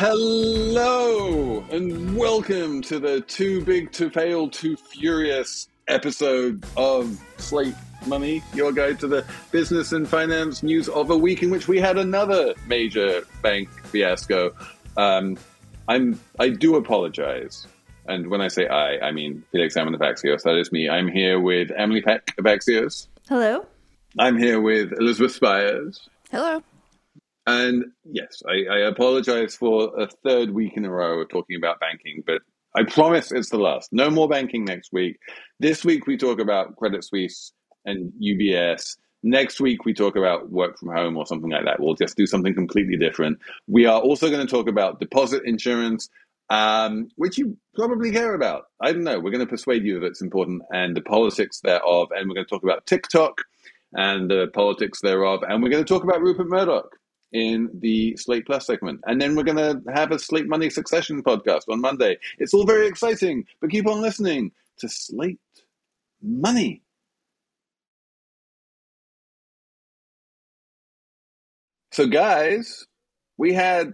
Hello and welcome to the Too Big to Fail, Too Furious episode of Slate Money, your guide to the business and finance news of a week in which we had another major bank fiasco. Um, I'm I do apologize, and when I say I, I mean Felix Salmon of Axios. That is me. I'm here with Emily Peck of Axios. Hello. I'm here with Elizabeth Spiers. Hello. And yes, I, I, apologize for a third week in a row of talking about banking, but I promise it's the last. No more banking next week. This week we talk about Credit Suisse and UBS. Next week we talk about work from home or something like that. We'll just do something completely different. We are also going to talk about deposit insurance, um, which you probably care about. I don't know. We're going to persuade you that it's important and the politics thereof. And we're going to talk about TikTok and the politics thereof. And we're going to talk about Rupert Murdoch in the Slate Plus segment. And then we're going to have a Slate Money Succession podcast on Monday. It's all very exciting, but keep on listening to Slate Money. So, guys, we had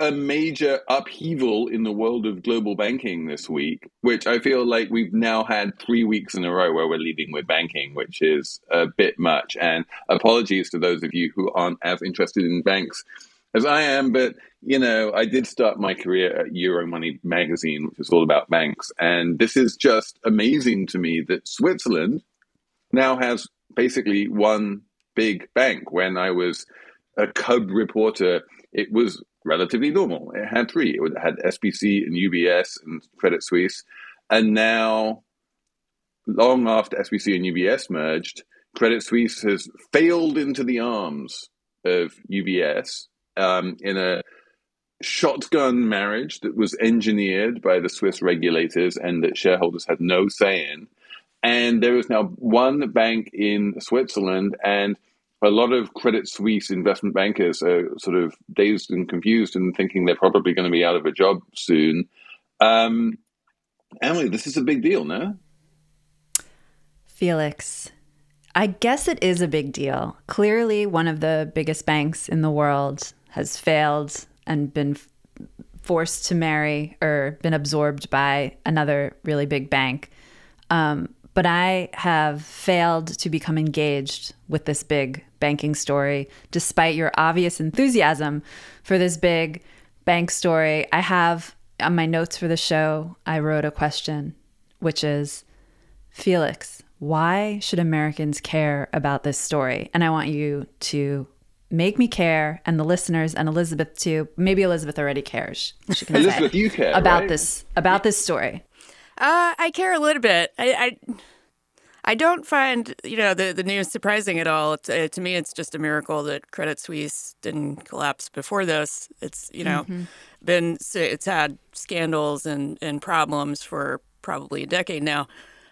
a major upheaval in the world of global banking this week, which I feel like we've now had three weeks in a row where we're leading with banking, which is a bit much. And apologies to those of you who aren't as interested in banks as I am, but you know, I did start my career at Euromoney magazine, which is all about banks. And this is just amazing to me that Switzerland now has basically one big bank. When I was a cub reporter, it was relatively normal. It had three. It had SBC and UBS and Credit Suisse. And now, long after SBC and UBS merged, Credit Suisse has failed into the arms of UBS um, in a shotgun marriage that was engineered by the Swiss regulators and that shareholders had no say in. And there is now one bank in Switzerland, and a lot of Credit Suisse investment bankers are sort of dazed and confused and thinking they're probably going to be out of a job soon. Um, Emily, this is a big deal, no? Felix, I guess it is a big deal. Clearly, one of the biggest banks in the world has failed and been forced to marry or been absorbed by another really big bank. Um, but I have failed to become engaged with this big banking story, despite your obvious enthusiasm for this big bank story. I have on my notes for the show, I wrote a question, which is Felix, why should Americans care about this story? And I want you to make me care and the listeners and Elizabeth too. Maybe Elizabeth already cares. Elizabeth, you care about right? this about this story. Uh, I care a little bit. I, I, I don't find you know the the news surprising at all. Uh, to me, it's just a miracle that Credit Suisse didn't collapse before this. It's you know mm-hmm. been it's had scandals and and problems for probably a decade now.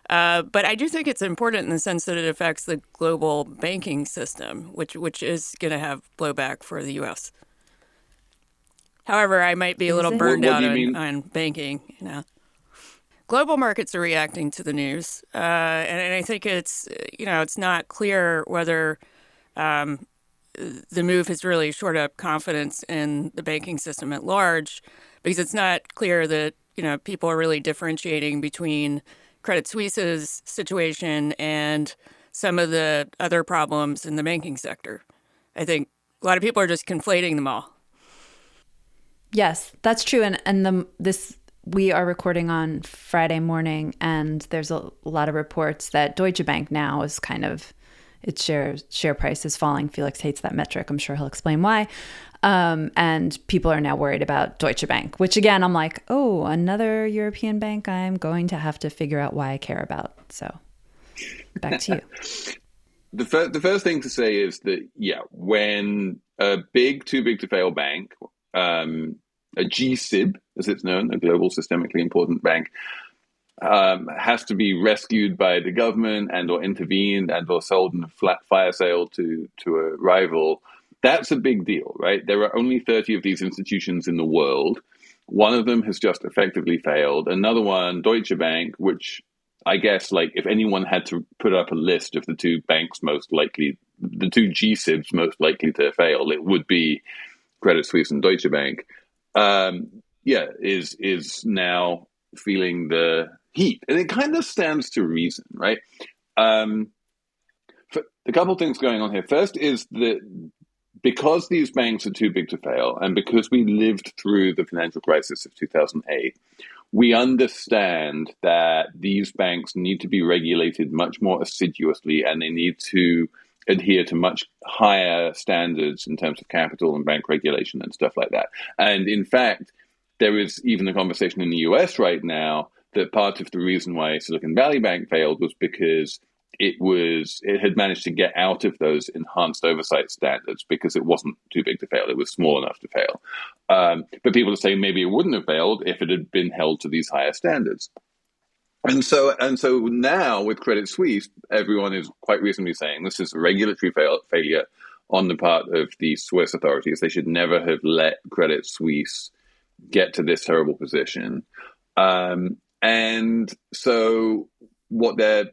Uh, but I do think it's important in the sense that it affects the global banking system, which which is going to have blowback for the U.S. However, I might be a little burned what, what out on, on banking. You know global markets are reacting to the news, uh, and, and, I think it's you know it's not clear whether um, the move has really shored up confidence in the banking system at large, because it's not clear that you know people are really differentiating between Credit Suisse's situation and some of the other problems in the banking sector. I think a lot of people are just conflating them all. Yes, that's true. And and the this we are recording on Friday morning, and there's a lot of reports that Deutsche Bank now is kind of its share share price is falling. Felix hates that metric. I'm sure he'll explain why. Um, and people are now worried about Deutsche Bank, which again, I'm like, oh, another European bank I'm going to have to figure out why I care about. So back to you. the, fir- the first thing to say is that, yeah, when a big, too big to fail bank, um, a GSIB, as it's known, a global systemically important bank, um, has to be rescued by the government and or intervened and or sold in a flat fire sale to, to a rival, that's a big deal, right? There are only 30 of these institutions in the world. One of them has just effectively failed. Another one, Deutsche Bank, which I guess, like, if anyone had to put up a list of the two banks most likely, the two GSIBs most likely to fail, it would be Credit Suisse and Deutsche Bank. Um, yeah, is is now feeling the heat, and it kind of stands to reason, right? Um, a couple things going on here. First is that because these banks are too big to fail, and because we lived through the financial crisis of 2008, we understand that these banks need to be regulated much more assiduously and they need to adhere to much higher standards in terms of capital and bank regulation and stuff like that. And in fact, there is even a conversation in the US right now that part of the reason why Silicon Valley Bank failed was because it was it had managed to get out of those enhanced oversight standards because it wasn't too big to fail. It was small enough to fail. Um, but people are saying maybe it wouldn't have failed if it had been held to these higher standards. And so, and so now with Credit Suisse, everyone is quite recently saying this is a regulatory fail, failure on the part of the Swiss authorities. They should never have let Credit Suisse get to this terrible position. Um, and so, what they're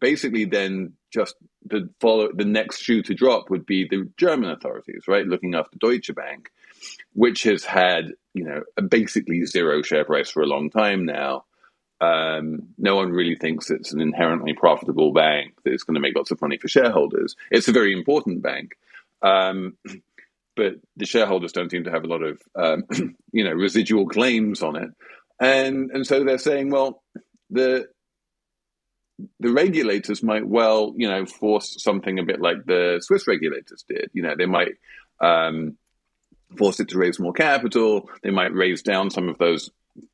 basically then just the follow the next shoe to drop would be the German authorities, right, looking after Deutsche Bank, which has had you know basically zero share price for a long time now. Um, no one really thinks it's an inherently profitable bank that is going to make lots of money for shareholders. It's a very important bank, um, but the shareholders don't seem to have a lot of um, you know residual claims on it, and and so they're saying, well, the the regulators might well, you know, force something a bit like the Swiss regulators did. You know, they might um, force it to raise more capital. They might raise down some of those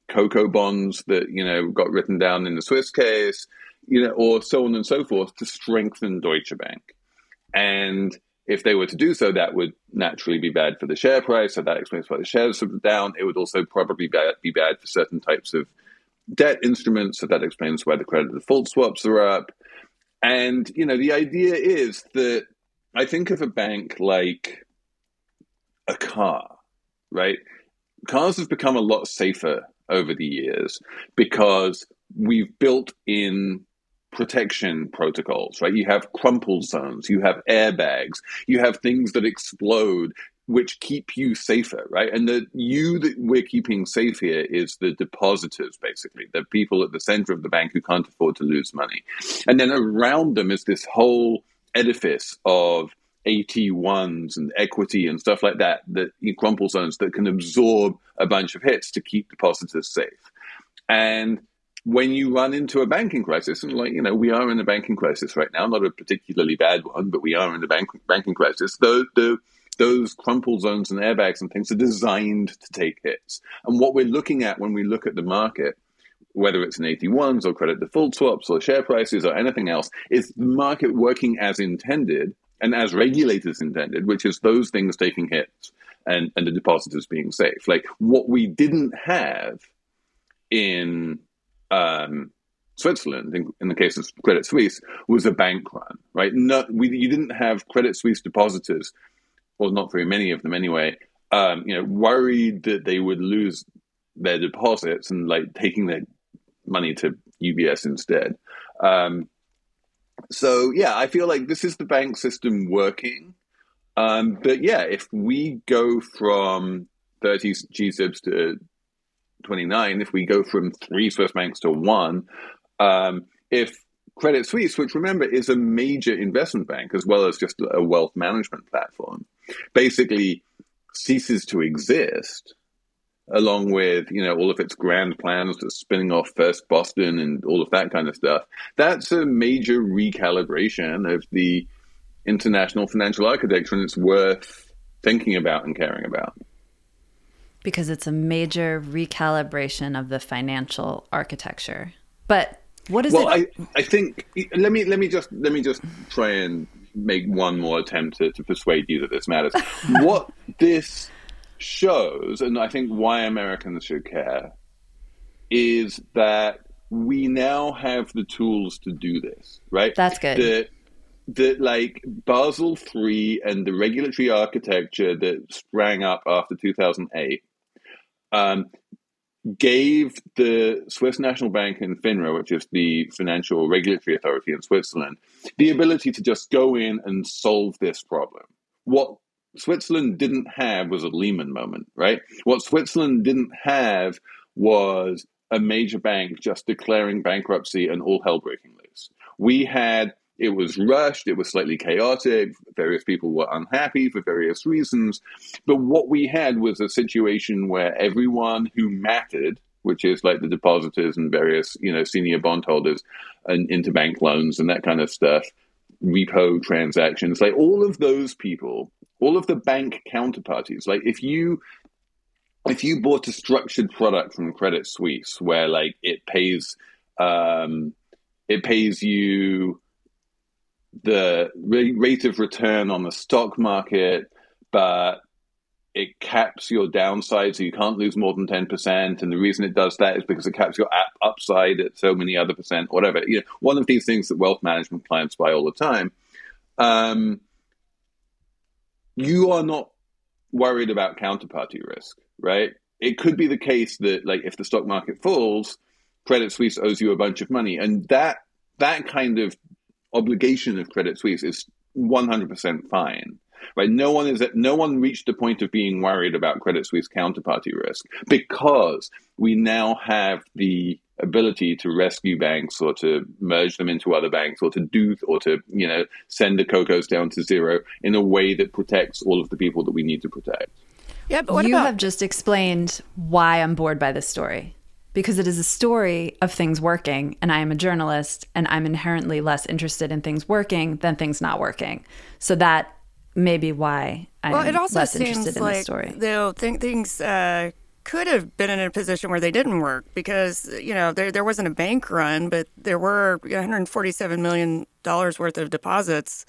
coco bonds that you know got written down in the Swiss case, you know, or so on and so forth to strengthen Deutsche Bank. And if they were to do so, that would naturally be bad for the share price. So that explains why the shares are down. It would also probably be bad for certain types of debt instruments, so that explains why the credit default swaps are up. And you know, the idea is that I think of a bank like a car, right? Cars have become a lot safer over the years because we've built in protection protocols, right? You have crumple zones, you have airbags, you have things that explode which keep you safer, right? And the you that we're keeping safe here is the depositors, basically, the people at the center of the bank who can't afford to lose money. And then around them is this whole edifice of AT1s and equity and stuff like that, that crumple zones that can absorb a bunch of hits to keep depositors safe. And when you run into a banking crisis, and like, you know, we are in a banking crisis right now, not a particularly bad one, but we are in a bank, banking crisis, the those crumple zones and airbags and things are designed to take hits. And what we're looking at when we look at the market, whether it's in AT1s or credit default swaps or share prices or anything else, is the market working as intended and as regulators intended, which is those things taking hits and, and the depositors being safe. Like what we didn't have in um, Switzerland, in, in, the case of Credit Suisse, was a bank run, right? No, we, you didn't have Credit Suisse depositors well, not very many of them anyway, um, you know, worried that they would lose their deposits and like taking their money to UBS instead. Um, so yeah, I feel like this is the bank system working. Um, but yeah, if we go from 30 GSIBs to 29, if we go from three Swiss banks to one, um, if Credit Suisse, which remember is a major investment bank as well as just a wealth management platform, basically ceases to exist along with you know all of its grand plans for spinning off First Boston and all of that kind of stuff. That's a major recalibration of the international financial architecture, and it's worth thinking about and caring about. Because it's a major recalibration of the financial architecture. But what is well, it? Well, I, I think let me let me just let me just try and make one more attempt to, to persuade you that this matters. what this shows, and I think why Americans should care, is that we now have the tools to do this, right? That's good. That, that like Basel III and the regulatory architecture that sprang up after 2008 um, gave the Swiss National Bank and FINMA, which is the financial regulatory authority in Switzerland, the ability to just go in and solve this problem. What Switzerland didn't have was a Lehman moment, right? What Switzerland didn't have was a major bank just declaring bankruptcy and all hell breaking loose. We had it was rushed, it was slightly chaotic, various people were unhappy for various reasons. But what we had was a situation where everyone who mattered, which is like the depositors and various, you know, senior bondholders and interbank loans and that kind of stuff, repo transactions, like all of those people, all of the bank counterparties, like if you if you bought a structured product from Credit Suisse where like it pays um, it pays you the rate of return on the stock market, but it caps your downside, so you can't lose more than ten percent. And the reason it does that is because it caps your upside at so many other percent, whatever. You know, one of these things that wealth management clients buy all the time. Um, you are not worried about counterparty risk, right? It could be the case that, like, if the stock market falls, Credit Suisse owes you a bunch of money, and that that kind of obligation of Credit Suisse is 100% fine. Right? No one is at, no one reached the point of being worried about Credit Suisse counterparty risk because we now have the ability to rescue banks or to merge them into other banks or to do or to you know send the cocos down to zero in a way that protects all of the people that we need to protect. Yeah, but you about- have just explained why I'm bored by this story because it is a story of things working and I am a journalist and I'm inherently less interested in things working than things not working. So that may be why I'm well, it also less seems interested in like, the story. Though th- things uh, could have been in a position where they didn't work because you know there there wasn't a bank run, but there were 147 million dollars worth of deposits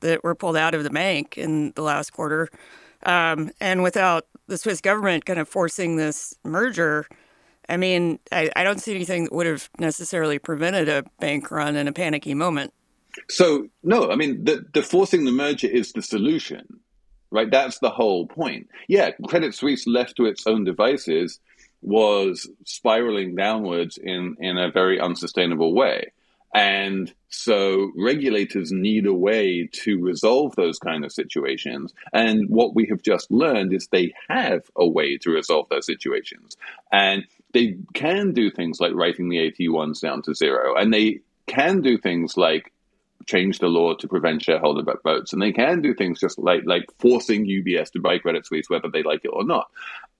that were pulled out of the bank in the last quarter, um, and without the Swiss government kind of forcing this merger I mean, I, I don't see anything that would have necessarily prevented a bank run in a panicky moment. So, no, I mean, the, the forcing the merger is the solution, right? That's the whole point. Yeah, Credit Suisse, left to its own devices, was spiraling downwards in, in a very unsustainable way. And so regulators need a way to resolve those kind of situations. And what we have just learned is they have a way to resolve those situations. And they can do things like writing the AT1s down to zero, and they can do things like change the law to prevent shareholder votes, and they can do things just like like forcing UBS to buy Credit Suisse whether they like it or not.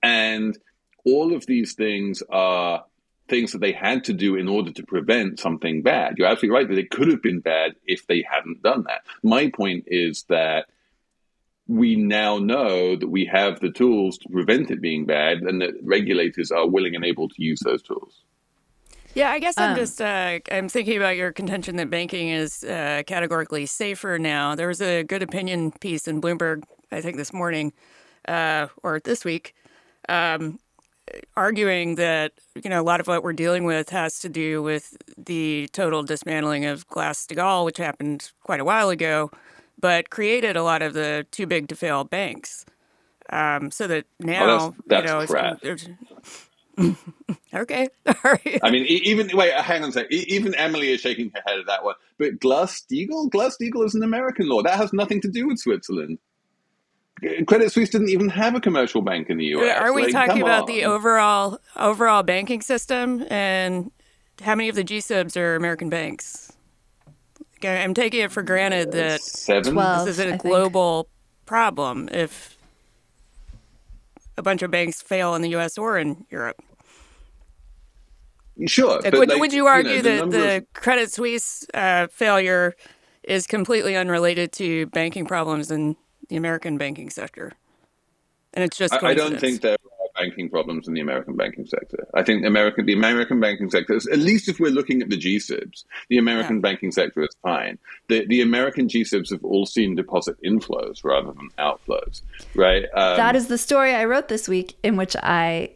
And all of these things are things that they had to do in order to prevent something bad. You're absolutely right that it could have been bad if they hadn't done that. My point is that we now know that we have the tools to prevent it being bad and that regulators are willing and able to use those tools. Yeah, I guess I'm um, just uh, I'm thinking about your contention that banking is uh, categorically safer now. There was a good opinion piece in Bloomberg, I think this morning uh, or this week, um, arguing that you know a lot of what we're dealing with has to do with the total dismantling of Glass Steagall, which happened quite a while ago, but created a lot of the too big to fail banks. Um, so that now, oh, that's, that's you know, crap. okay, all right. I mean, even wait, uh, hang on a second. Even Emily is shaking her head at that one. But Glass Steagall, Glass Steagall is an American law. That has nothing to do with Switzerland. Credit Suisse didn't even have a commercial bank in the U.S. Are we like, talking about on. the overall overall banking system and how many of the G-SIBs are American banks? I'm taking it for granted uh, that Seven. 12. this isn't I a think. global problem if a bunch of banks fail in the U.S. or in Europe. Sure. Like, but, would, like, would you argue know, that number the of- Credit Suisse uh, failure is completely unrelated to banking problems in the American banking sector? And it's just I, I don't think there are banking problems in the American banking sector. I think American, the American banking sector, is- at least if we're looking at the GSIBs, the American Yeah. banking sector is fine. The the American GSIBs have all seen deposit inflows rather than outflows, right? Um, that is the story I wrote this week, in which I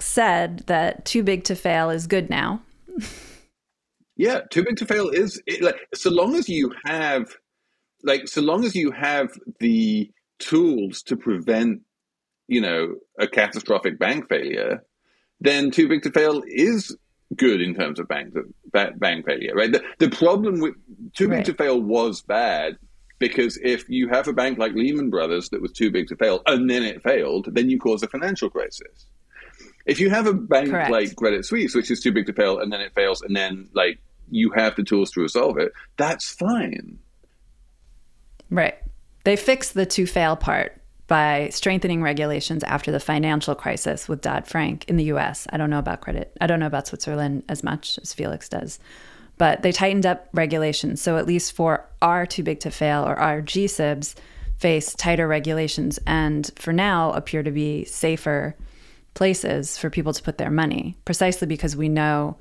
said that too big to fail is good now. Yeah, too big to fail is it, like so long as you have like so long as you have the tools to prevent you know a catastrophic bank failure, then too big to fail is good in terms of bank ba- bank failure, right? The, the problem with too big Right. to fail was bad because if you have a bank like Lehman Brothers that was too big to fail and then it failed, then you cause a financial crisis. If you have a bank Correct. like Credit Suisse, which is too big to fail, and then it fails, and then like you have the tools to resolve it, that's fine. Right. They fixed the to fail part by strengthening regulations after the financial crisis with Dodd Frank in the US. I don't know about credit. I don't know about Switzerland as much as Felix does. But they tightened up regulations. So at least for our too big to fail or our GSIBs face tighter regulations and for now appear to be safer places for people to put their money, precisely because we know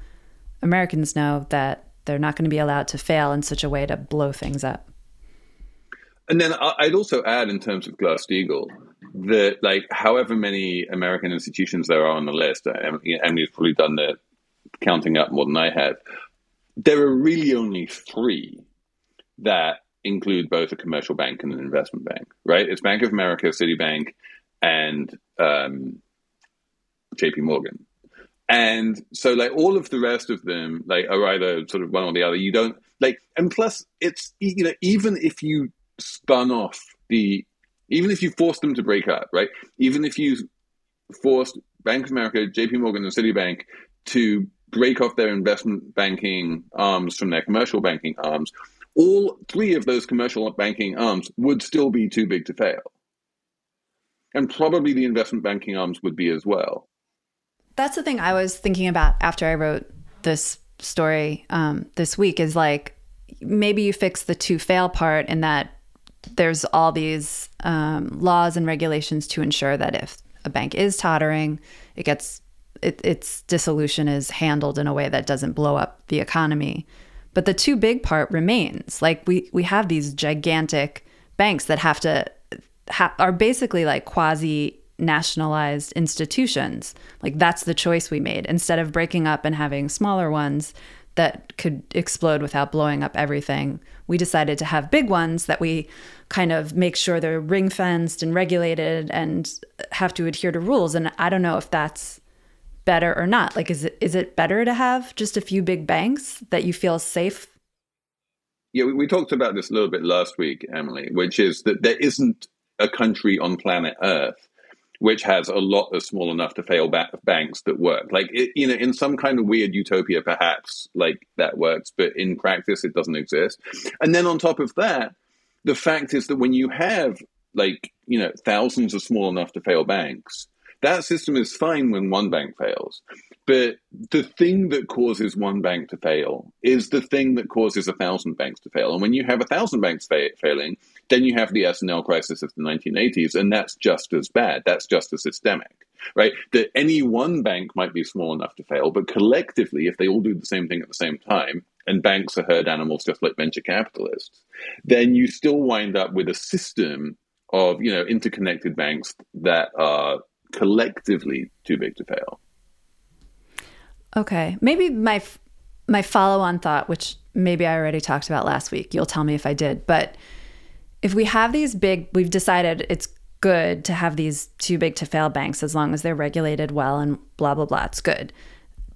Americans know that they're not going to be allowed to fail in such a way to blow things up. And then I'd also add, in terms of Glass Steagall, that like however many American institutions there are on the list, uh, Em- Emily's probably done the counting up more than I have. There are really only three that include both a commercial bank and an investment bank, right? It's Bank of America, Citibank, and um, J.P. Morgan. And so, like all of the rest of them, like are either sort of one or the other. You don't like, and plus, it's you know, even if you spun off the, even if you forced them to break up, right? Even if you forced Bank of America, J.P. Morgan, and Citibank to break off their investment banking arms from their commercial banking arms, all three of those commercial banking arms would still be too big to fail, and probably the investment banking arms would be as well. That's the thing I was thinking about after I wrote this story um, this week is like maybe you fix the to fail part in that there's all these um, laws and regulations to ensure that if a bank is tottering, it gets it, its dissolution is handled in a way that doesn't blow up the economy. But the too big part remains. Like we we have these gigantic banks that have to ha- are basically like quasi nationalized institutions. Like that's the choice we made instead of breaking up and having smaller ones that could explode without blowing up everything. We decided to have big ones that we kind of make sure they're ring fenced and regulated and have to adhere to rules. And I don't know if that's better or not. Like, is it is it better to have just a few big banks that you feel safe? Yeah, we, we talked about this a little bit last week, Emily, which is that there isn't a country on planet Earth which has a lot of small enough to fail ba- banks that work. Like, it, you know, in some kind of weird utopia, perhaps like that works, but in practice, it doesn't exist. And then on top of that, the fact is that when you have like, you know, thousands of small enough to fail banks, that system is fine when one bank fails. But the thing that causes one bank to fail is the thing that causes a thousand banks to fail. And when you have a thousand banks fa- failing, then you have the S&L crisis of the 1980s, and that's just as bad. That's just as systemic, right? That any one bank might be small enough to fail, but collectively, if they all do the same thing at the same time, and banks are herd animals just like venture capitalists, then you still wind up with a system of you know interconnected banks that are collectively too big to fail. Okay, maybe my my follow on thought, which maybe I already talked about last week. You'll tell me if I did, but if we have these big, we've decided it's good to have these too big to fail banks as long as they're regulated well and blah blah blah. It's good,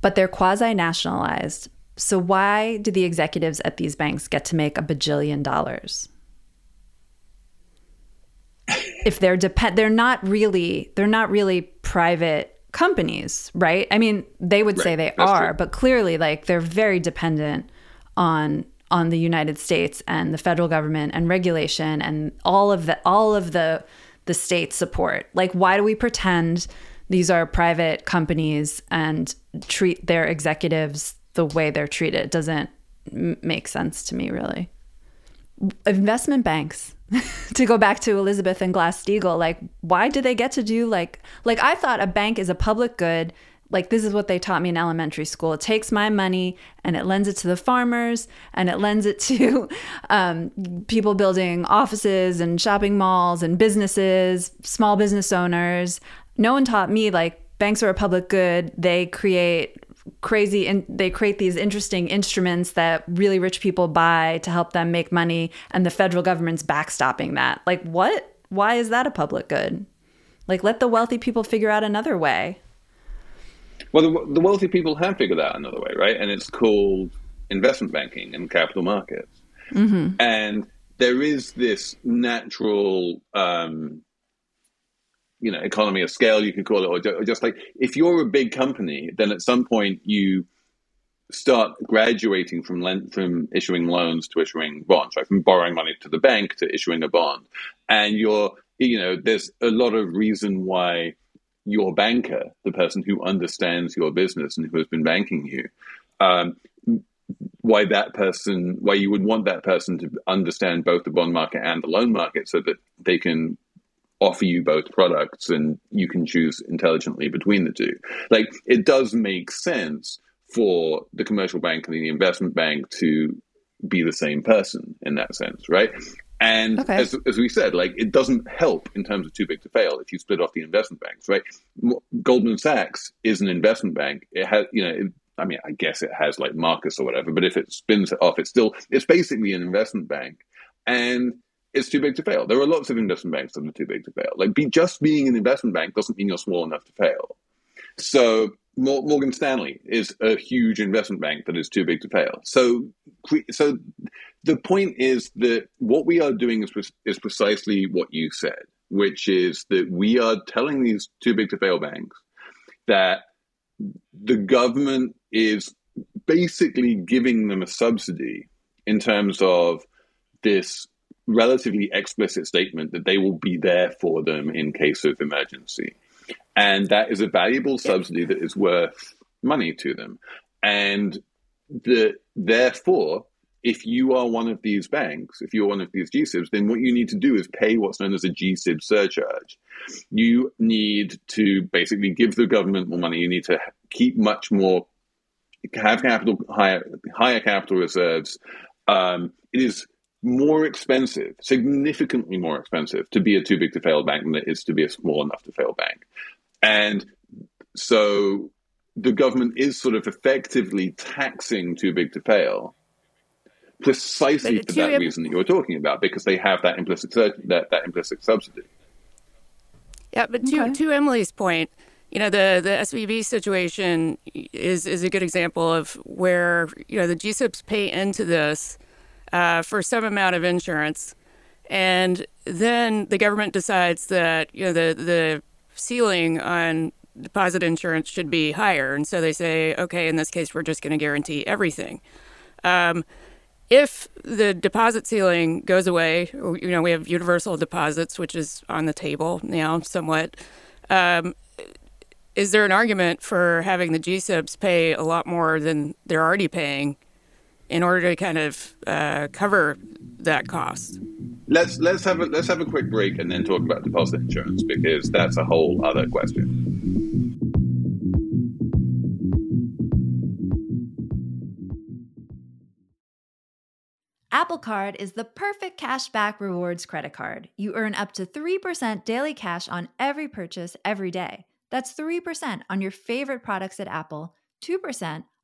but they're quasi nationalized. So why do the executives at these banks get to make a bajillion dollars? If they're depend they're not really they're not really private companies, right? I mean, they would say they that's are, true. but clearly like they're very dependent on on the United States and the federal government and regulation and all of the all of the the state support. Like why do we pretend these are private companies and treat their executives the way they're treated? It doesn't m- make sense to me really. Investment banks to go back to Elizabeth and Glass-Steagall, like why do they get to do like like I thought a bank is a public good like this is what they taught me in elementary school. It takes my money and it lends it to the farmers and it lends it to um, people building offices and shopping malls and businesses, small business owners. No one taught me like banks are a public good. They create crazy and they create these interesting instruments that really rich people buy to help them make money and the federal government's backstopping that. Like what? Why is that a public good? Like let the wealthy people figure out another way. Well, the, the wealthy people have figured out another way, right? And it's called investment banking and capital markets. Mm-hmm. And there is this natural, um, you know, economy of scale, you could call it, or just like if you're a big company, then at some point you start graduating from lent, from issuing loans to issuing bonds, right? From borrowing money to the bank to issuing a bond, and you're, you know, there's a lot of reason why your banker, the person who understands your business and who has been banking you, um, why that person, why you would want that person to understand both the bond market and the loan market so that they can offer you both products and you can choose intelligently between the two. Like it does make sense for the commercial bank and the investment bank to be the same person in that sense, right? And okay. as, as we said, like it doesn't help in terms of too big to fail if you split off the investment banks, right? Goldman Sachs is an investment bank. It has, you know, it, I mean, I guess it has like Marcus or whatever, but if it spins it off, it's still, it's basically an investment bank. And it's too big to fail. There are lots of investment banks that are too big to fail. Like, be just being an investment bank doesn't mean you're small enough to fail. So Morgan Stanley is a huge investment bank that is too big to fail. So, so the point is that what we are doing is, is precisely what you said, which is that we are telling these too big to fail banks that the government is basically giving them a subsidy in terms of this relatively explicit statement that they will be there for them in case of emergency. And that is a valuable subsidy that is worth money to them. And the, therefore, if you are one of these banks, if you're one of these GSIBs, then what you need to do is pay what's known as a GSIB surcharge. You need to basically give the government more money. You need to keep much more, have capital higher, higher capital reserves. Um, it is more expensive, significantly more expensive, to be a too big to fail bank than it is to be a small enough to fail bank. And so the government is sort of effectively taxing too big to fail precisely for that reason that you're talking about, because they have that implicit that, that implicit subsidy. Yeah, but to, okay. to Emily's point, you know, the, the SVB situation is, is a good example of where, you know, the GSIBs pay into this uh, for some amount of insurance. And then the government decides that, you know, the, the ceiling on deposit insurance should be higher. And so they say, okay, in this case, we're just going to guarantee everything. Um, if the deposit ceiling goes away, you know, we have universal deposits, which is on the table now somewhat. Um, is there an argument for having the GSIBs pay a lot more than they're already paying in order to kind of uh, cover that cost? Let's let's have a let's have a quick break and then talk about deposit insurance because that's a whole other question. Apple Card is the perfect cashback rewards credit card. You earn up to 3% daily cash on every purchase every day. That's 3% on your favorite products at Apple, 2%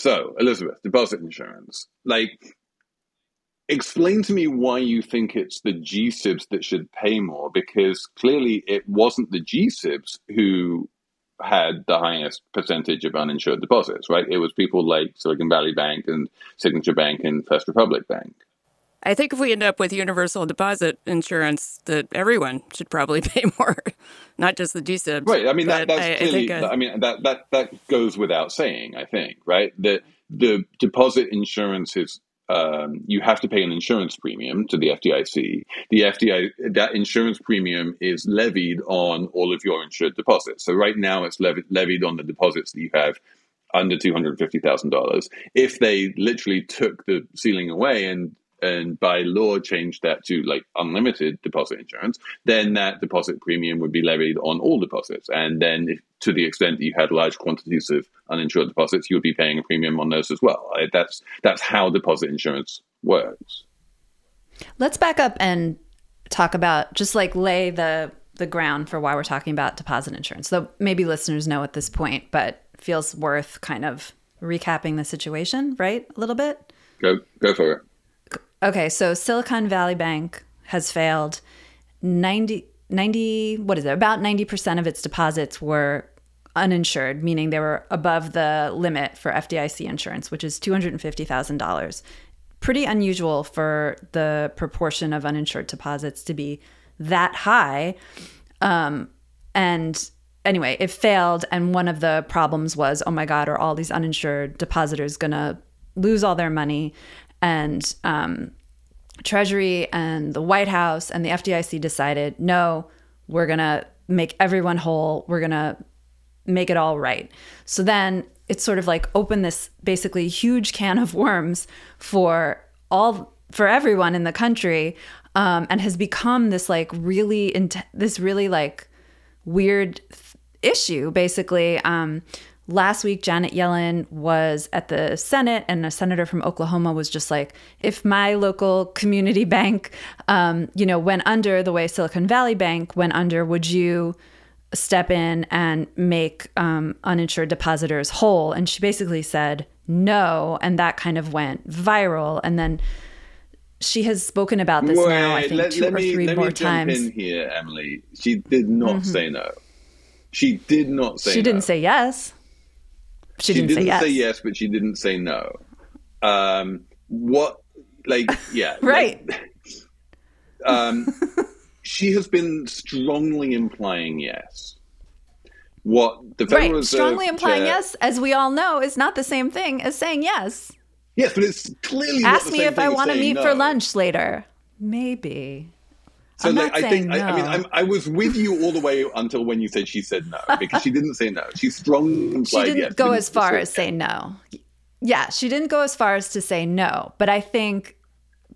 so, Elizabeth, deposit insurance. Like, explain to me why you think it's the GSIBs that should pay more, because clearly it wasn't the GSIBs who had the highest percentage of uninsured deposits, right? It was people like Silicon Valley Bank and Signature Bank and First Republic Bank. I think if we end up with universal deposit insurance, that everyone should probably pay more, not just the GSIBs. Right. I mean, that, that's I, clearly. I, I, mean, that that that goes without saying. I think. Right. The the deposit insurance is. Um, you have to pay an insurance premium to the FDIC. The FDI that insurance premium is levied on all of your insured deposits. So right now it's levied levied on the deposits that you have under two hundred fifty thousand dollars. If they literally took the ceiling away and and by law changed that to like unlimited deposit insurance, then that deposit premium would be levied on all deposits. And then, if, to the extent that you had large quantities of uninsured deposits, you would be paying a premium on those as well. That's that's how deposit insurance works. Let's back up and talk about just like lay the the ground for why we're talking about deposit insurance. Though maybe listeners know at this point, but feels worth kind of recapping the situation, right? A little bit. Go go for it. Okay, so Silicon Valley Bank has failed. 90, 90 what is it? About 90% of its deposits were uninsured, meaning they were above the limit for FDIC insurance, which is $250,000. Pretty unusual for the proportion of uninsured deposits to be that high. Um, and anyway, it failed. And one of the problems was, oh my God, are all these uninsured depositors going to lose all their money? And um, Treasury and the White House and the FDIC decided, no, we're going to make everyone whole. We're going to make it all right. So then it's sort of like open this basically huge can of worms for all for everyone in the country um, and has become this like really int- this really like weird th- issue basically um, last week Janet Yellen was at the Senate, and a senator from Oklahoma was just like, if my local community bank, um, you know, went under the way Silicon Valley Bank went under, would you step in and make um, uninsured depositors whole? And she basically said no, and that kind of went viral, and then. She has spoken about this Wait, now, I think, let, two let or me, three more times. in here, Emily. She did not Mm-hmm. say no. She did not say She didn't say yes. She, she didn't, say yes. say yes, but she didn't say no. Um, what, like, yeah, Right. like, um, she has been strongly implying yes. What the Federal Right. Reserve Strongly implying chair- yes, as we all know, is not the same thing as saying yes. Yes, but it's clearly not Ask me if I want to meet for lunch later. Maybe. So I'm like, not I think saying I, I mean. I'm, I was with you all the way until when you said she said no because she didn't say no. She strongly She didn't yes. go didn't as far as say no. Yeah, she didn't go as far as to say no, but I think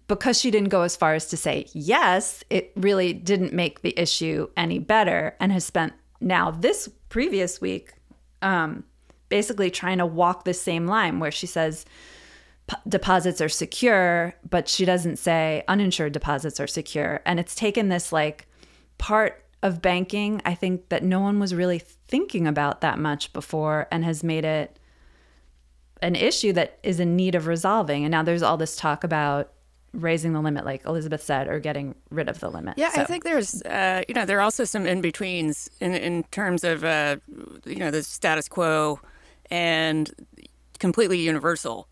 because she didn't go as far as to say yes, it really didn't make the issue any better and has spent now this previous week um, basically trying to walk the same line where she says p- deposits are secure, but she doesn't say uninsured deposits are secure. And it's taken this like part of banking, I think that no one was really thinking about that much before and has made it an issue that is in need of resolving. And now there's all this talk about raising the limit, like Elizabeth said, or getting rid of the limit. Yeah, So- I think there's, uh, you know, there are also some in betweens in in terms of, uh, you know, the status quo and completely universal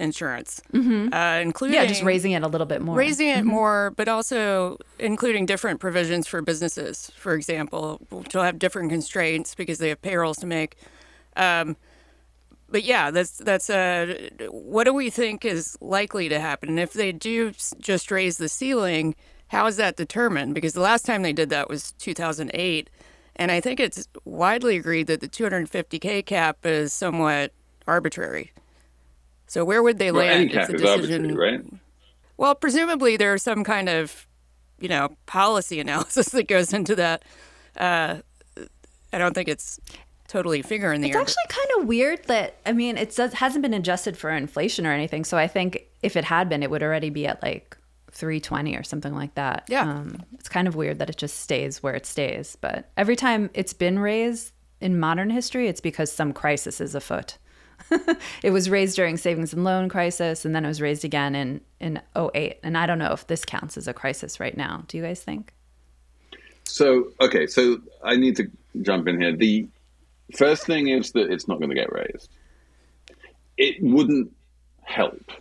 insurance, mm-hmm. uh, including yeah, just raising it a little bit more. raising it more, but also including different provisions for businesses. For example, to have different constraints because they have payrolls to make. Um, but yeah, that's that's uh, what do we think is likely to happen? And if they do just raise the ceiling, how is that determined? Because the last time they did that was 2008, and I think it's widely agreed that the 250k cap is somewhat arbitrary. So where would they Well, land any if cap the is decision? arbitrary, right? Well, presumably there's some kind of, you know, policy analysis that goes into that. Uh, I don't think it's totally finger in the It's air. actually kind of weird that I mean it does, hasn't been adjusted for inflation or anything. So I think if it had been, it would already be at like 320 or something like that. Yeah. Um, it's kind of weird that it just stays where it stays. But every time it's been raised in modern history, it's because some crisis is afoot. it was raised during savings and loan crisis, and then it was raised again in in 08. And I don't know if this counts as a crisis right now. Do you guys think? So, okay, so I need to jump in here. The first thing is that it's not going to get raised. It wouldn't help,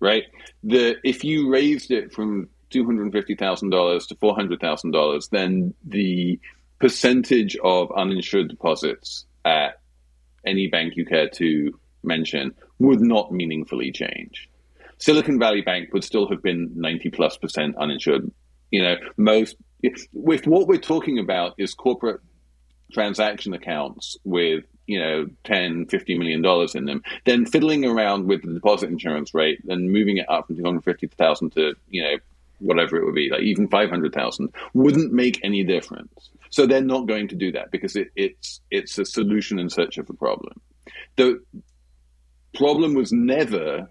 right? The if you raised it from two hundred fifty thousand dollars to four hundred thousand dollars, then the percentage of uninsured deposits at any bank you care to mention would not meaningfully change. Silicon Valley Bank would still have been 90 plus percent uninsured. You know, most, with what we're talking about is corporate transaction accounts with, you know, 10, 50 million dollars in them, then fiddling around with the deposit insurance rate and moving it up from 250,000 to, you know, whatever it would be, like even 500,000 wouldn't make any difference. So they're not going to do that because it, it's, it's a solution in search of a problem. The problem was never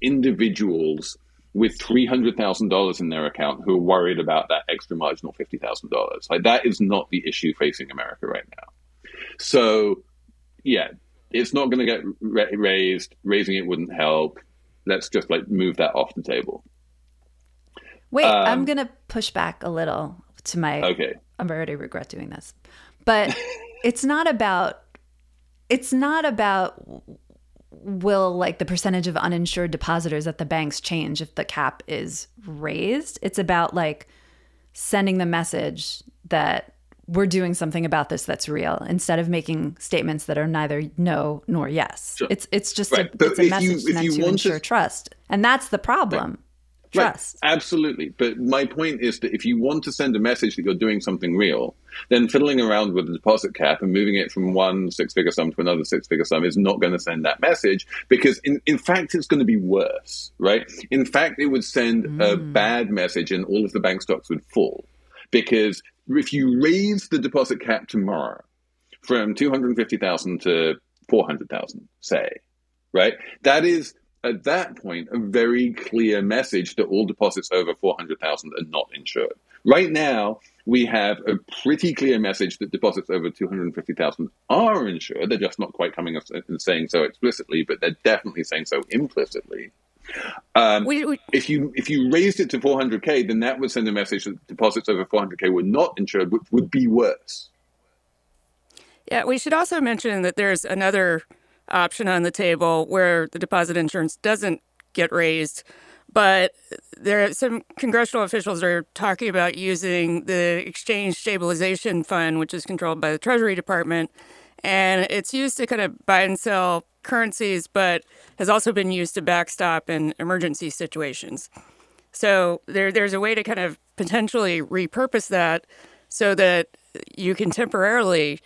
individuals with three hundred thousand dollars in their account who are worried about that extra marginal fifty thousand dollars. Like that is not the issue facing America right now. So, yeah, it's not going to get ra- raised. Raising it wouldn't help. Let's just like move that off the table. Wait, I'm Um, gonna push back a little to my. Okay. I already regret doing this, but it's not about. It's not about will like the percentage of uninsured depositors at the banks change if the cap is raised. It's about like sending the message that we're doing something about this that's real instead of making statements that are neither no nor yes. Sure. It's it's just Right, a, it's a if you- message meant you to want to- ensure trust, and that's the problem. Trust. Right, absolutely. But my point is that if you want to send a message that you're doing something real, then fiddling around with the deposit cap and moving it from one six figure sum to another six figure sum is not going to send that message because, in, in fact, it's going to be worse, right? In fact, it would send a mm. bad message and all of the bank stocks would fall. Because if you raise the deposit cap tomorrow from 250,000 to 400,000, say, right? That is at that point a very clear message that all deposits over 400,000 are not insured. Right now, we have a pretty clear message that deposits over 250,000 are insured. They're just not quite coming up and saying so explicitly, but they're definitely saying so implicitly. Um, We, we, if you if you raised it to 400k, then that would send a message that deposits over 400k were not insured, which would be worse. yeah, we should also mention that there's another option on the table where the deposit insurance doesn't get raised, but there are some congressional officials are talking about using the Exchange Stabilization Fund, which is controlled by the Treasury Department, and it's used to kind of buy and sell currencies, but has also been used to backstop in emergency situations. So there, there's a way to kind of potentially repurpose that so that you can temporarily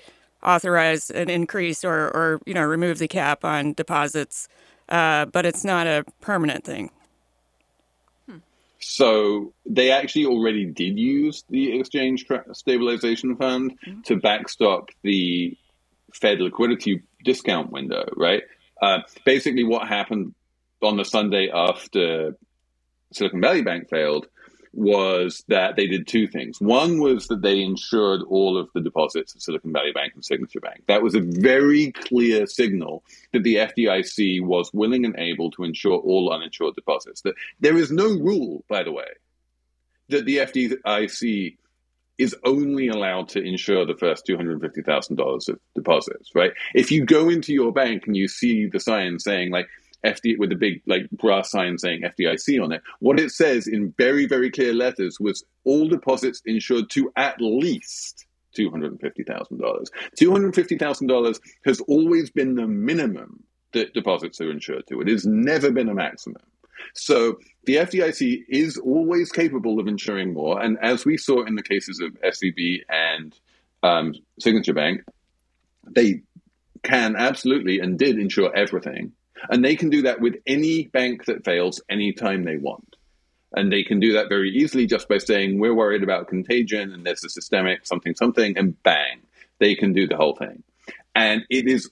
authorize an increase or, or you know remove the cap on deposits, uh, but it's not a permanent thing. So they actually already did use the Exchange Stabilization Fund to backstop the Fed liquidity discount window, right? Uh, basically, what happened on the Sunday after Silicon Valley Bank failed was that they did two things. One was that they insured all of the deposits of Silicon Valley Bank and Signature Bank. That was a very clear signal that the FDIC was willing and able to insure all uninsured deposits. That there is no rule, by the way, that the FDIC is only allowed to insure the first $250,000 of deposits, right? If you go into your bank and you see the sign saying like FD with a big like brass sign saying FDIC on it. What it says in very very clear letters was all deposits insured to at least two hundred and fifty thousand dollars. Two hundred fifty thousand dollars has always been the minimum that deposits are insured to. It has never been a maximum. So the FDIC is always capable of insuring more, and as we saw in the cases of SVB and um, Signature Bank, they can absolutely and did insure everything and they can do that with any bank that fails anytime they want. And they can do that very easily just by saying, we're worried about contagion and there's a systemic something, something, and bang, they can do the whole thing. And it is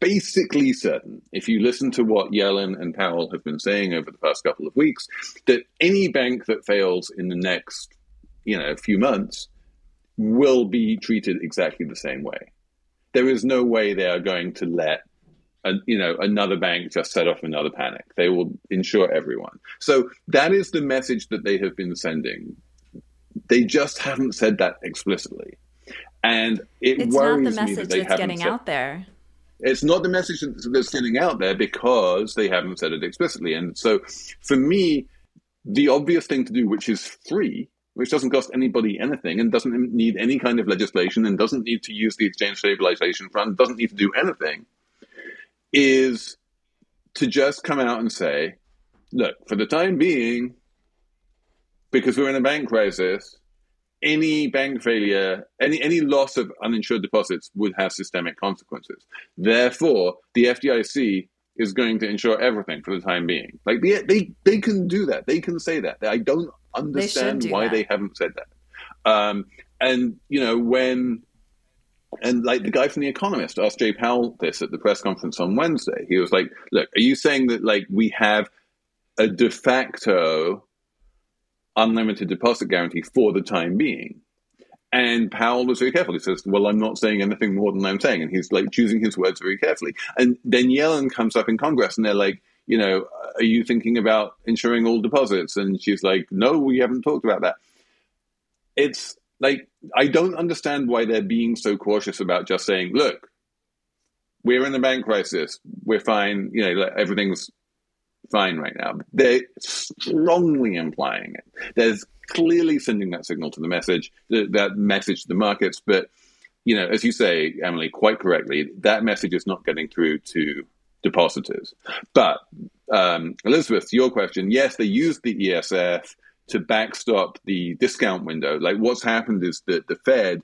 basically certain, if you listen to what Yellen and Powell have been saying over the past couple of weeks, that any bank that fails in the next, you know, few months will be treated exactly the same way. There is no way they are going to let a, you know another bank just set off another panic. They will insure everyone. So that is the message that they have been sending. They just haven't said that explicitly, and it it's worries not the me message that they that's haven't getting said, out there. It's not the message that's getting out there because they haven't said it explicitly. And so, for me, the obvious thing to do, which is free, which doesn't cost anybody anything and doesn't need any kind of legislation and doesn't need to use the exchange stabilization fund, doesn't need to do anything, is to just come out and say, look, for the time being, because we're in a bank crisis, any bank failure, any any loss of uninsured deposits would have systemic consequences. Therefore, the FDIC is going to insure everything for the time being. Like they they, they can do that. They can say that. I don't understand do why that. they haven't said that. Um, and you know when and like the guy from The Economist asked Jay Powell this at the press conference on Wednesday. He was like, "Look, are you saying that like we have a de facto unlimited deposit guarantee for the time being?" And Powell was very careful. He says, "Well, I'm not saying anything more than I'm saying," and he's like choosing his words very carefully. And then Yellen comes up in Congress, and they're like, "You know, are you thinking about insuring all deposits?" And she's like, "No, we haven't talked about that." It's like I don't understand why they're being so cautious about just saying, "Look, we're in a bank crisis. We're fine. You know, everything's fine right now." They're strongly implying it. There's clearly sending that signal to the message, that message to the markets. But you know, as you say, Emily, quite correctly, that message is not getting through to depositors. But um, Elizabeth, your question, yes, they used the ESF to backstop the discount window. Like what's happened is that the Fed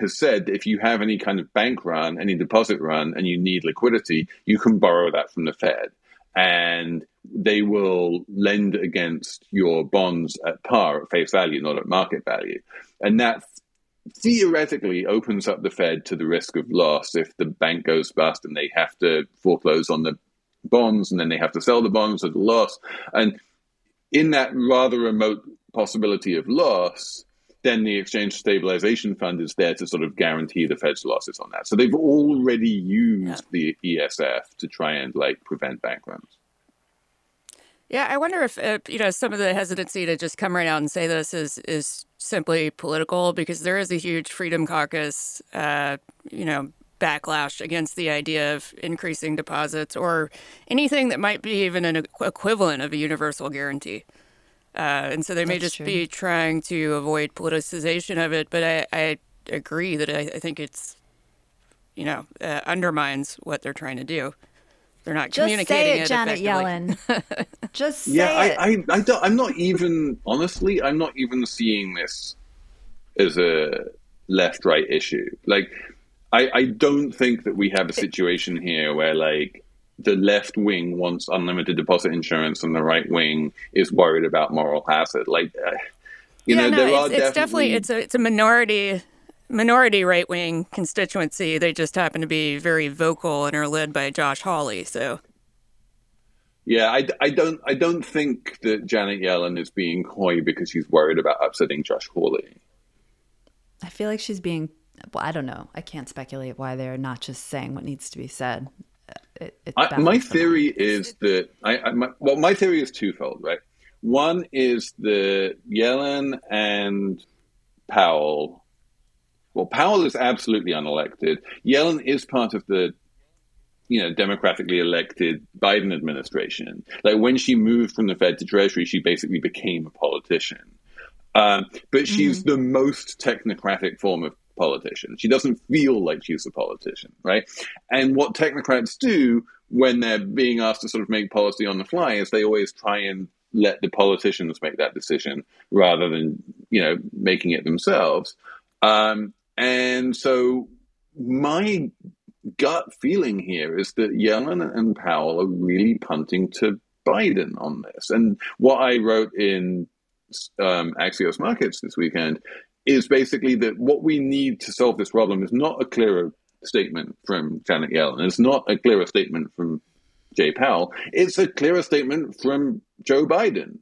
has said if you have any kind of bank run, any deposit run, and you need liquidity, you can borrow that from the Fed. And they will lend against your bonds at par, at face value, not at market value. And that theoretically opens up the Fed to the risk of loss if the bank goes bust and they have to foreclose on the bonds and then they have to sell the bonds at a loss. And in that rather remote possibility of loss, then the exchange stabilization fund is there to sort of guarantee the Fed's losses on that. So they've already used the ESF to try and like prevent bank runs. Yeah, I wonder if uh, you know some of the hesitancy to just come right out and say this is is simply political because there is a huge Freedom Caucus, uh, you know, backlash against the idea of increasing deposits or anything that might be even an equivalent of a universal guarantee. Uh, and so they may That's just true. be trying to avoid politicization of it. But I, I agree that I, I think it's, you know, uh, undermines what they're trying to do. They're not Just communicating say it, Janet effectively. Yellen. Just say yeah, it. I, I, I don't, I'm not even honestly, I'm not even seeing this as a left-right issue. Like, I, I don't think that we have a situation here where like the left wing wants unlimited deposit insurance and the right wing is worried about moral hazard. Like, uh, you yeah, know, no, there are it's, it's definitely definitely it's a it's a minority minority right wing constituency. They just happen to be very vocal and are led by Josh Hawley. So Yeah, I, I don't I don't think that Janet Yellen is being coy because she's worried about upsetting Josh Hawley. I feel like she's being. Well, I don't know. I can't speculate why they're not just saying what needs to be said. It, it I, my theory is that I, I my, well, my theory is twofold, right? One is that Yellen and Powell. Well, Powell is absolutely unelected. Yellen is part of the you know, democratically elected Biden administration. Like when she moved from the Fed to Treasury, she basically became a politician. Um, but she's mm-hmm. the most technocratic form of politician. She doesn't feel like she's a politician, right? And what technocrats do when they're being asked to sort of make policy on the fly is they always try and let the politicians make that decision rather than you know making it themselves. Um, and so my gut feeling here is that Yellen and Powell are really punting to Biden on this. And what I wrote in um, Axios Markets this weekend is basically that what we need to solve this problem is not a clearer statement from Janet Yellen. It's not a clearer statement from Jay Powell. It's a clearer statement from Joe Biden.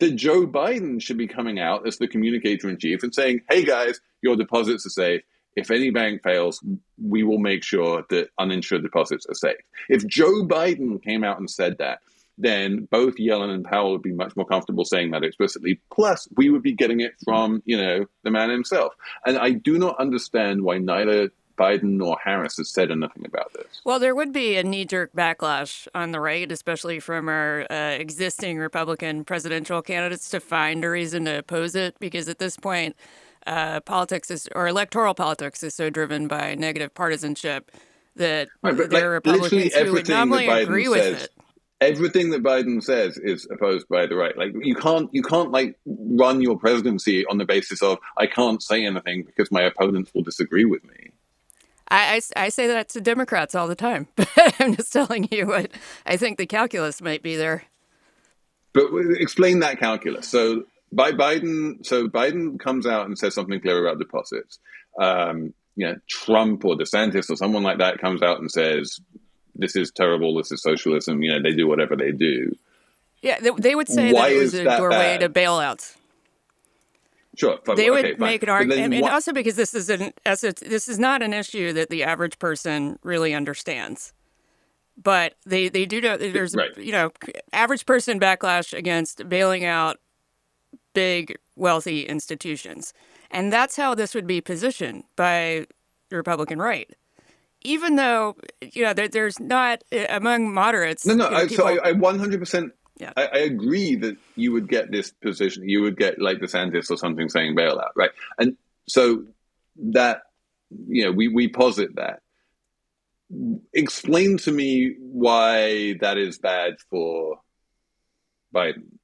That Joe Biden should be coming out as the communicator in chief and saying, hey guys, your deposits are safe if any bank fails, we will make sure that uninsured deposits are safe. If Joe Biden came out and said that, then both Yellen and Powell would be much more comfortable saying that explicitly. Plus, we would be getting it from, you know, the man himself. And I do not understand why neither Biden nor Harris has said anything about this. Well, there would be a knee jerk backlash on the right, especially from our uh, existing Republican presidential candidates, to find a reason to oppose it, because at this point, uh, politics is or electoral politics is so driven by negative partisanship that right, there like, are Republicans who would normally agree with it. Everything that Biden says is opposed by the right. Like you can't you can't like run your presidency on the basis of I can't say anything because my opponents will disagree with me. I, I, I say that to Democrats all the time. I'm just telling you what I think the calculus might be there. But explain that calculus. So by Biden, so Biden comes out and says something clear about deposits. Um, you know, Trump or DeSantis or someone like that comes out and says, "This is terrible. This is socialism." You know, they do whatever they do. Yeah, they, they would say Why that it was a doorway bad? to bailouts. Sure, fine. they would make an argument, and also because this is an this is not an issue that the average person really understands. But they, they do know there's right. you know average person backlash against bailing out big, wealthy institutions. And that's how this would be positioned by the Republican right. Even though, you know, there, there's not uh, among moderates. No, no, you know, I, so I, I 100%. Yeah. I, I, agree that you would get this position. You would get like DeSantis or something saying bailout, right? And so that, you know, we, we posit that. Explain to me why that is bad for Biden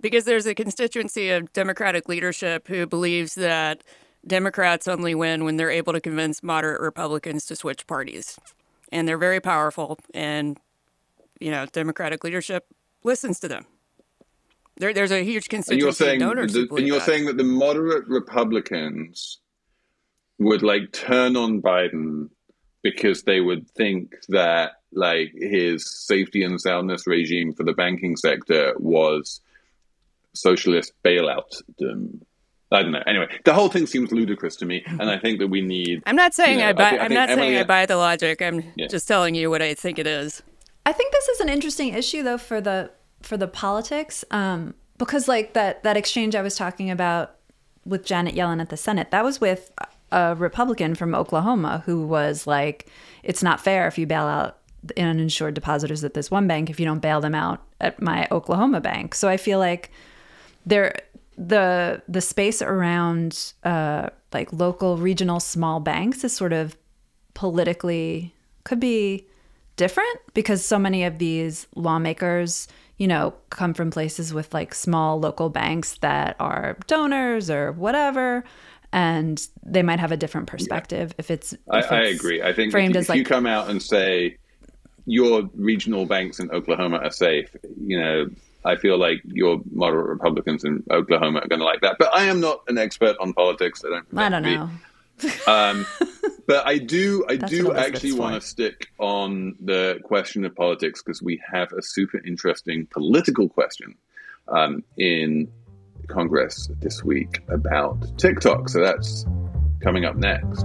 because there's a constituency of Democratic leadership who believes that Democrats only win when they're able to convince moderate Republicans to switch parties. And they're very powerful, and, you know, Democratic leadership listens to them. There, there's a huge constituency and you're saying, of donors. The, and you're that. saying that the moderate Republicans would like turn on Biden because they would think that like his safety and soundness regime for the banking sector was socialist bailout. I don't know. Anyway, the whole thing seems ludicrous to me, and I think that we need. I'm not saying you know, I buy. I am not Emily, saying I buy the logic. I'm yeah. just telling you what I think it is. I think this is an interesting issue, though, for the for the politics, um, because like that that exchange I was talking about with Janet Yellen at the Senate, that was with a Republican from Oklahoma who was like, "It's not fair if you bail out uninsured depositors at this one bank if you don't bail them out at my Oklahoma bank." So I feel like there the the space around uh, like local, regional, small banks is sort of politically could be different because so many of these lawmakers, you know, come from places with like small local banks that are donors or whatever, and they might have a different perspective yeah. if it's. If I, it's I, agree. I think framed if, as if like, you come out and say your regional banks in Oklahoma are safe, you know, I feel like your moderate Republicans in Oklahoma are going to like that. But I am not an expert on politics. I don't. I don't know. Um, but I do, I do actually want to stick on the question of politics because we have a super interesting political question um, in Congress this week about TikTok. So that's coming up next.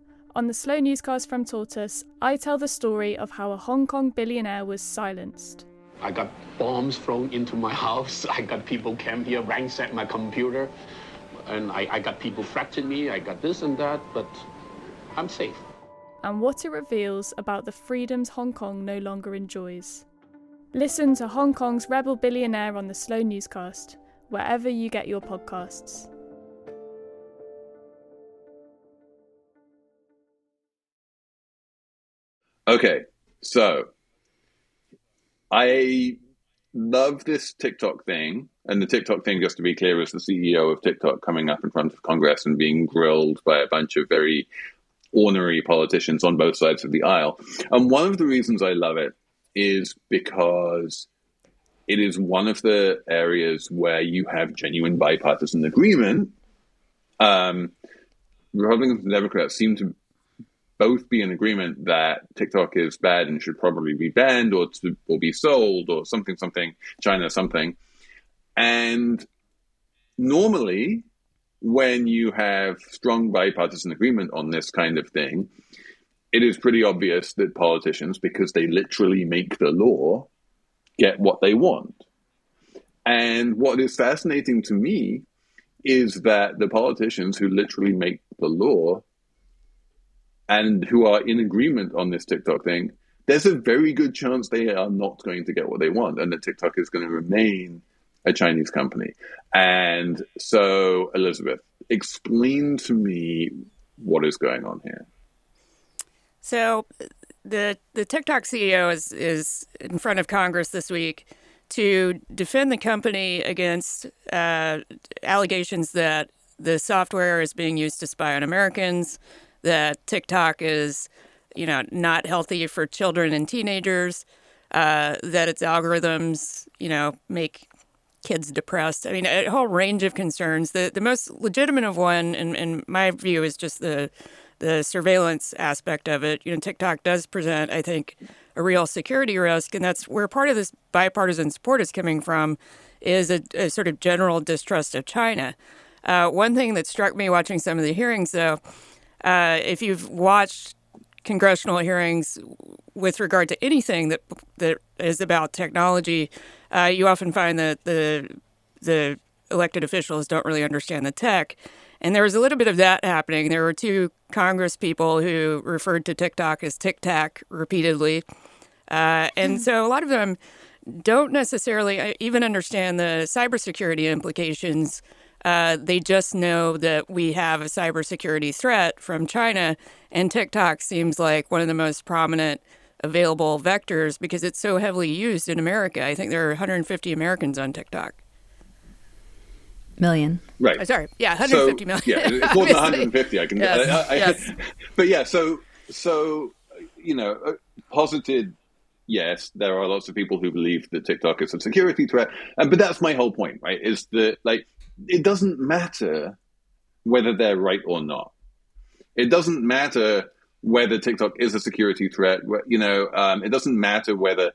On the Slow Newscast from Tortoise, I tell the story of how a Hong Kong billionaire was silenced. I got bombs thrown into my house. I got people came here, ransacked my computer. And I, I got people threatening me. I got this and that, but I'm safe. And what it reveals about the freedoms Hong Kong no longer enjoys. Listen to Hong Kong's rebel billionaire on the Slow Newscast, wherever you get your podcasts. Okay, so I love this TikTok thing. And the TikTok thing, just to be clear, is the CEO of TikTok coming up in front of Congress and being grilled by a bunch of very ornery politicians on both sides of the aisle. And one of the reasons I love it is because it is one of the areas where you have genuine bipartisan agreement. Um, Republicans and Democrats seem to both be in agreement that TikTok is bad and should probably be banned or to, or be sold or something something China something. And normally, when you have strong bipartisan agreement on this kind of thing, it is pretty obvious that politicians, because they literally make the law, get what they want. And what is fascinating to me is that the politicians who literally make the law and who are in agreement on this TikTok thing, there's a very good chance they are not going to get what they want and that TikTok is going to remain a Chinese company. And so, Elizabeth, explain to me what is going on here. So, the the TikTok CEO is is in front of Congress this week to defend the company against uh, allegations that the software is being used to spy on Americans, that TikTok is, you know, not healthy for children and teenagers, uh, that its algorithms, you know, make kids depressed. I mean, a whole range of concerns. The the most legitimate of one, in, in my view, is just the the surveillance aspect of it. You know, TikTok does present, I think, a real security risk, and that's where part of this bipartisan support is coming from, is a, a sort of general distrust of China. Uh, one thing that struck me watching some of the hearings, though, uh, if you've watched congressional hearings with regard to anything that that is about technology, uh, you often find that the the elected officials don't really understand the tech. And there was a little bit of that happening. There were two Congress people who referred to TikTok as Tic Tac repeatedly. Uh, and hmm. so a lot of them don't necessarily uh, even understand the cybersecurity implications uh, they just know that we have a cybersecurity threat from China, and TikTok seems like one of the most prominent available vectors because it's so heavily used in America. I think there are 150 Americans on TikTok. Million. Right. Oh, sorry. Yeah, 150 so, million. Yeah, it's more than 150. I can. yes. I, I, yes. But yeah, so so you know, uh, posited yes, there are lots of people who believe that TikTok is a security threat, and but that's my whole point, right? Is that like it doesn't matter whether they're right or not. It doesn't matter whether TikTok is a security threat. You know, um, it doesn't matter whether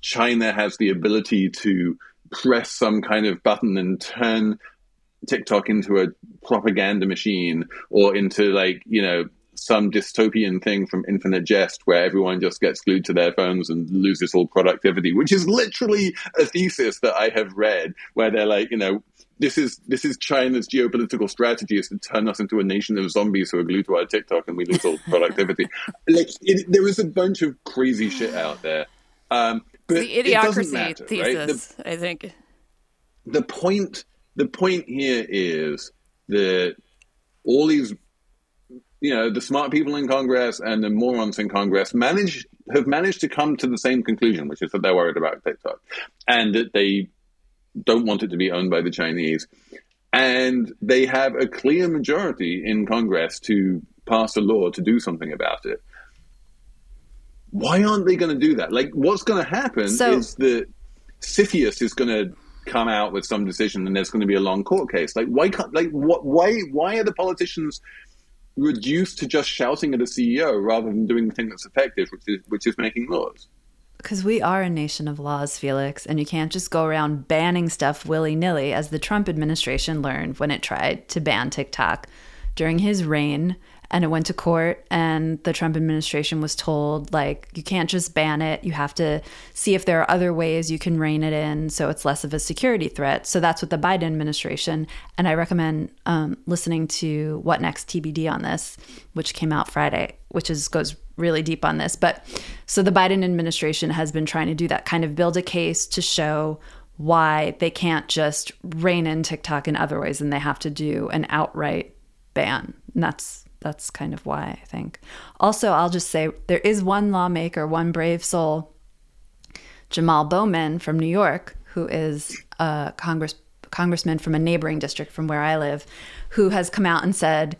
China has the ability to press some kind of button and turn TikTok into a propaganda machine or into like you know some dystopian thing from Infinite Jest where everyone just gets glued to their phones and loses all productivity, which is literally a thesis that I have read where they're like, you know, this is this is China's geopolitical strategy is to turn us into a nation of zombies who are glued to our TikTok and we lose all productivity. like it, there is a bunch of crazy shit out there. Um, but the idiocracy matter, thesis, right? the, I think. The point the point here is that all these you know the smart people in Congress and the morons in Congress manage have managed to come to the same conclusion, which is that they're worried about TikTok and that they don't want it to be owned by the Chinese. And they have a clear majority in Congress to pass a law to do something about it. Why aren't they going to do that? Like, what's going to happen so, is that CFIUS is going to come out with some decision, and there's going to be a long court case. Like, why can't like what? Why why are the politicians reduced to just shouting at a CEO rather than doing the thing that's effective, which is which is making laws? Because we are a nation of laws, Felix, and you can't just go around banning stuff willy nilly, as the Trump administration learned when it tried to ban TikTok. During his reign, and it went to court and the Trump administration was told like you can't just ban it you have to see if there are other ways you can rein it in so it's less of a security threat so that's what the Biden administration and I recommend um, listening to what next TBD on this which came out Friday which is goes really deep on this but so the Biden administration has been trying to do that kind of build a case to show why they can't just rein in TikTok in other ways and they have to do an outright ban. And that's that's kind of why I think. Also, I'll just say there is one lawmaker, one brave soul, Jamal Bowman from New York, who is a Congress congressman from a neighboring district from where I live, who has come out and said,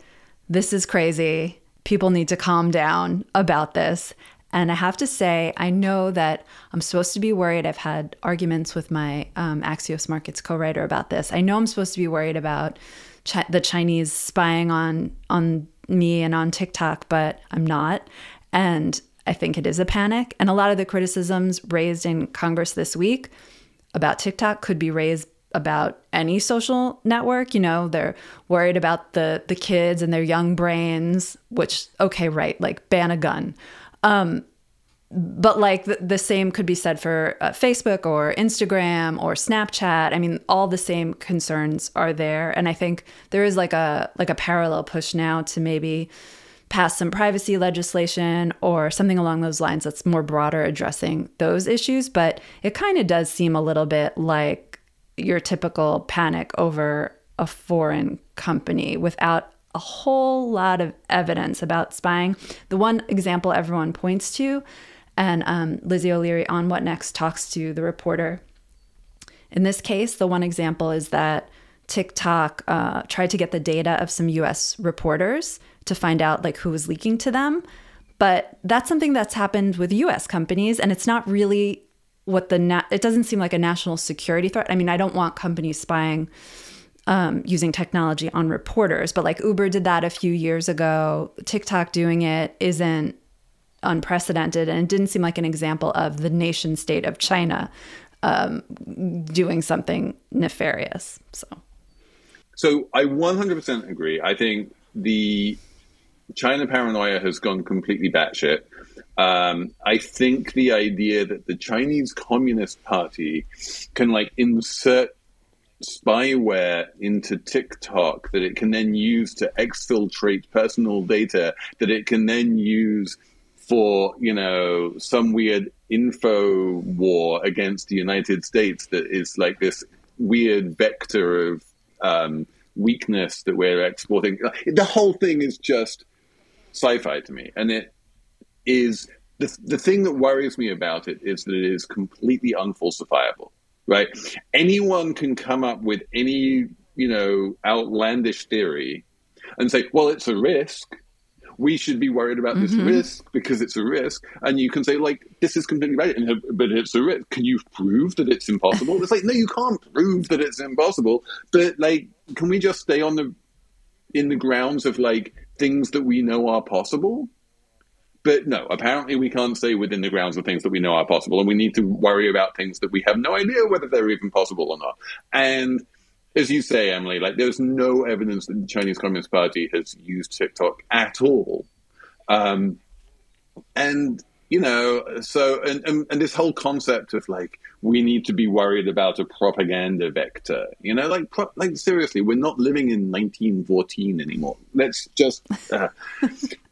"This is crazy. People need to calm down about this." And I have to say, I know that I'm supposed to be worried. I've had arguments with my um, Axios Markets co-writer about this. I know I'm supposed to be worried about Chi- the Chinese spying on on me and on TikTok, but I'm not. And I think it is a panic. And a lot of the criticisms raised in Congress this week about TikTok could be raised about any social network. You know, they're worried about the the kids and their young brains, which okay, right, like ban a gun. Um, but like the, the, same could be said for uh, Facebook or Instagram or Snapchat. I mean, all the same concerns are there, and I think there is like a like a parallel push now to maybe pass some privacy legislation or something along those lines that's more broader addressing those issues. But it kind of does seem a little bit like your typical panic over a foreign company without a whole lot of evidence about spying. The one example everyone points to and um, Lizzie O'Leary on What Next talks to the reporter. In this case, the one example is that TikTok uh, tried to get the data of some US reporters to find out like who was leaking to them. But that's something that's happened with US companies, and it's not really what the na- it doesn't seem like a national security threat. I mean, I don't want companies spying um, using technology on reporters, but like Uber did that a few years ago. TikTok doing it isn't unprecedented, and it didn't seem like an example of the nation state of China um, doing something nefarious. So, so I 100% agree. I think the China paranoia has gone completely batshit. Um, I think the idea that the Chinese Communist Party can like insert spyware into TikTok that it can then use to exfiltrate personal data that it can then use for you know some weird info war against the United States that is like this weird vector of um, weakness that we're exporting. The whole thing is just sci-fi to me, and it is the the thing that worries me about it is that it is completely unfalsifiable. Right? Anyone can come up with any you know outlandish theory and say, well, it's a risk we should be worried about this mm-hmm. risk because it's a risk. And you can say, like, this is completely right, but it's a risk. Can you prove that it's impossible? it's like, no, you can't prove that it's impossible. But like, can we just stay on the in the grounds of like things that we know are possible? But no, apparently we can't stay within the grounds of things that we know are possible, and we need to worry about things that we have no idea whether they're even possible or not. And as you say, Emily, like there's no evidence that the Chinese Communist Party has used TikTok at all Um, and you know, so and, and, and this whole concept of like we need to be worried about a propaganda vector, you know, like pro- like seriously, we're not living in 1914 anymore. Let's just. Uh,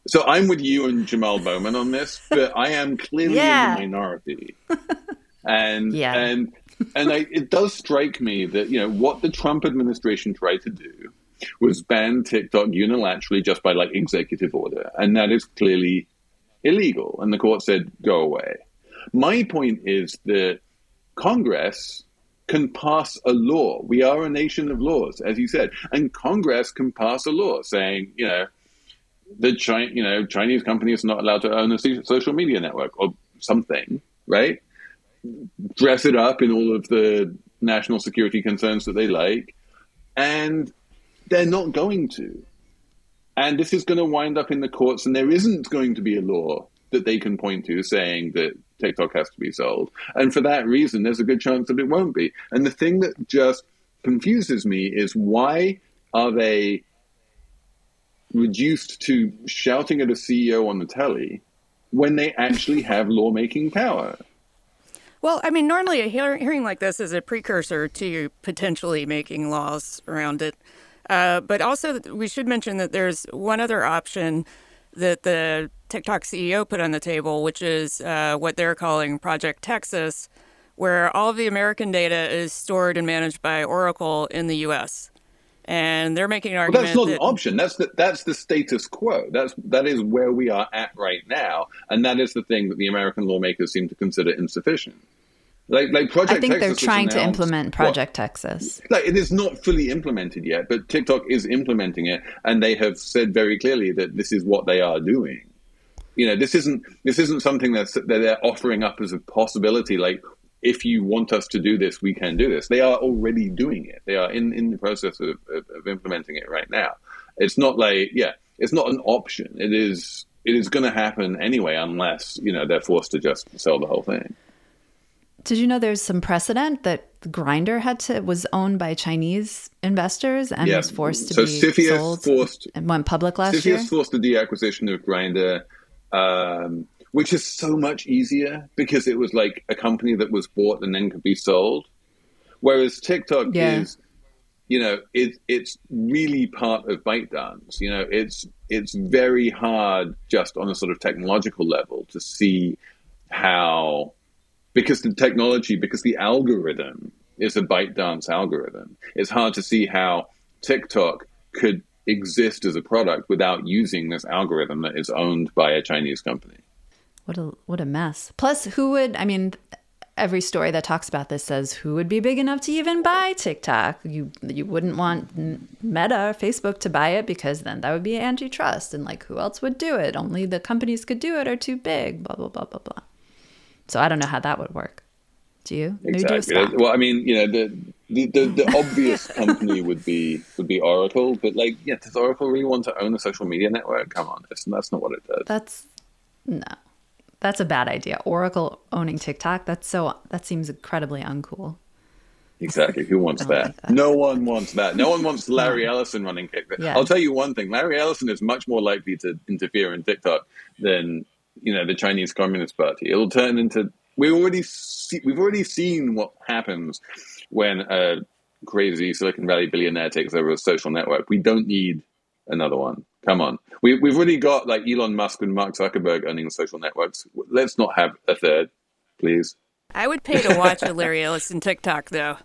so I'm with you and Jamal Bowman on this, but I am clearly Yeah. in the minority, and Yeah. and and I, it does strike me that you know what the Trump administration tried to do was ban TikTok unilaterally just by like executive order, and that is clearly illegal. And the court said, go away. My point is that Congress can pass a law. We are a nation of laws, as you said, and Congress can pass a law saying, you know, the Chi- you know Chinese company is not allowed to own a social media network or something, right? Dress it up in all of the national security concerns that they like, and they're not going to. And this is going to wind up in the courts, and there isn't going to be a law that they can point to saying that TikTok has to be sold. And for that reason, there's a good chance that it won't be. And the thing that just confuses me is why are they reduced to shouting at a CEO on the telly when they actually have lawmaking power? Well, I mean, normally a hear- hearing like this is a precursor to potentially making laws around it. Uh, but also, we should mention that there's one other option that the TikTok CEO put on the table, which is uh, what they're calling Project Texas, where all of the American data is stored and managed by Oracle in the U.S. And they're making an Well, argument that's not that an option. That's the that's the status quo. That's that is where we are at right now, and that is the thing that the American lawmakers seem to consider insufficient. Like like Project I think they're trying to implement what? Project Texas. like it is not fully implemented yet, but TikTok is implementing it, and they have said very clearly that this is what they are doing. You know, this isn't this isn't something that's that they're offering up as a possibility. Like, if you want us to do this, we can do this. They are already doing it. They are in in the process of, of, of implementing it right now. It's not like yeah, it's not an option. It is it is going to happen anyway, unless you know they're forced to just sell the whole thing. Did you know there's some precedent that Grindr had to was owned by Chinese investors and Yeah. was forced to So be sold forced- and went public last year? forced the deacquisition of Grindr, um, which is so much easier because it was like a company that was bought and then could be sold. Whereas TikTok Yeah. is, you know, it, it's really part of ByteDance. You know, it's it's very hard just on a sort of technological level to see how because the technology, because the algorithm is a ByteDance algorithm, it's hard to see how TikTok could exist as a product without using this algorithm that is owned by a Chinese company. What a what a mess. Plus, who would? I mean, every story that talks about this says who would be big enough to even buy TikTok. You you wouldn't want Meta or Facebook to buy it because then that would be antitrust, and like who else would do it? Only the companies could do it are too big. Blah blah blah blah blah. So I don't know how that would work. Do you? Do Exactly. SPAC. Well, I mean, you know, the the, the, the obvious company would be would be Oracle, but like, yeah, does Oracle really want to own a social media network? Come on, that's, that's not what it does. That's no. That's a bad idea. Oracle owning TikTok. That's so. That seems incredibly uncool. Exactly. Who wants that? like that. No one wants that. No one wants Larry Ellison running TikTok. Yeah. I'll tell you one thing: Larry Ellison is much more likely to interfere in TikTok than you know the Chinese Communist Party. It'll turn into we already see, we've already seen what happens when a crazy Silicon Valley billionaire takes over a social network. We don't need another one. Come on, we, we've already got like Elon Musk and Mark Zuckerberg owning social networks. Let's not have a third, please. I would pay to watch a Larry Ellison TikTok, though.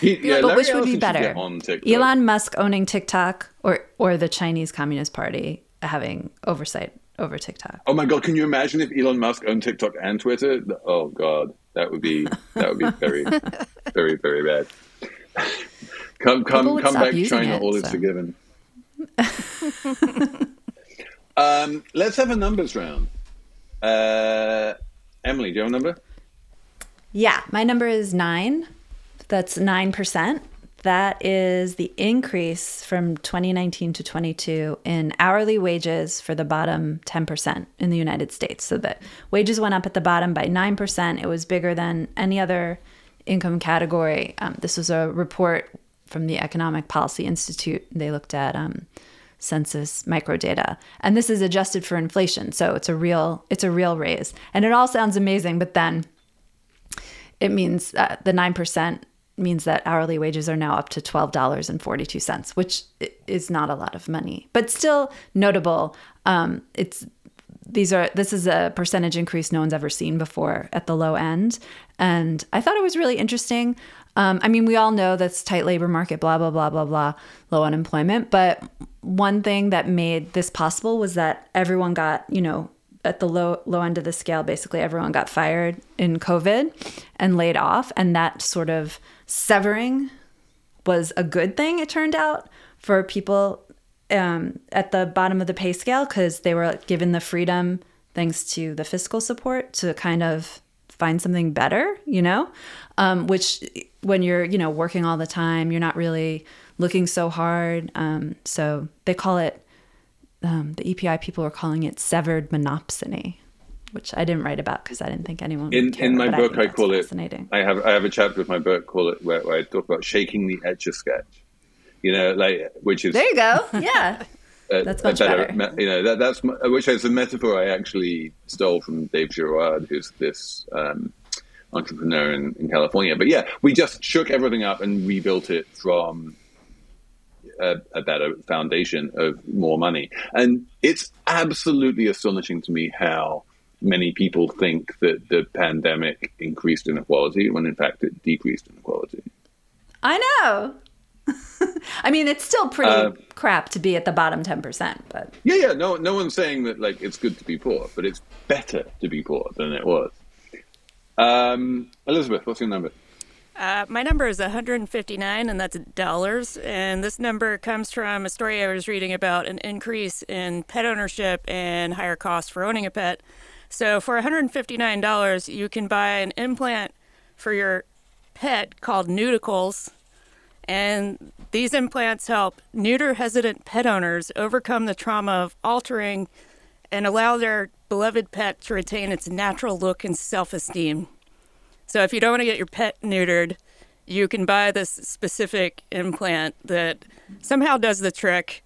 He, yeah, but Larry which would Ellison be better? on Elon Musk owning TikTok or or the Chinese Communist Party having oversight over TikTok? Oh my god, can you imagine if Elon Musk owned TikTok and Twitter? Oh god, that would be that would be very, very, very bad. Come, come, come back, China. it, all is forgiven. um, let's have a numbers round. Uh, Emily, do you have a number? Yeah, my number is nine. That's nine percent. That is the increase from 2019 to 22 in hourly wages for the bottom 10% in the United States. So that wages went up at the bottom by 9%. It was bigger than any other income category. Um, this was a report from the Economic Policy Institute. They looked at um, census microdata. And this is adjusted for inflation, so it's a real it's a real raise. And it all sounds amazing, but then it means uh, the 9% means that hourly wages are now up to $12.42, which is not a lot of money, but still notable. Um, it's these are this is a percentage increase no one's ever seen before at the low end and i thought it was really interesting um, i mean we all know that's tight labor market blah blah blah blah blah low unemployment. But one thing that made this possible was that everyone got you know at the low low end of the scale basically everyone got fired in covid and laid off. And that sort of severing was a good thing it turned out for people um, at the bottom of the pay scale because they were given the freedom thanks to the fiscal support to kind of find something better you know um, which when you're you know working all the time you're not really looking so hard um, so they call it um, the epi people are calling it severed monopsony which I didn't write about because I didn't think anyone. In care, in my book, I, I call it. I have I have a chapter of my book call it where, where I talk about shaking the etch a sketch. You know, like which is there you go. Yeah, a, that's much better, better. You know, that, that's which is a metaphor I actually stole from Dave Girouard, who's this um, entrepreneur in, in California. But yeah, we just shook everything up and rebuilt it from a, a, better foundation of more money. And it's absolutely astonishing to me how many people think that the pandemic increased inequality when in fact it decreased inequality. I know. I mean, it's still pretty uh, crap to be at the bottom 10%, but Yeah, yeah, no no one's saying that like it's good to be poor, but it's better to be poor than it was. Um, Elizabeth, what's your number? Uh, my number is 159, and that's dollars. And this number comes from a story I was reading about an increase in pet ownership and higher costs for owning a pet. So for $159, you can buy an implant for your pet called Neuticles. And these implants help neuter hesitant pet owners overcome the trauma of altering and allow their beloved pet to retain its natural look and self esteem. So if you don't want to get your pet neutered, you can buy this specific implant that somehow does the trick,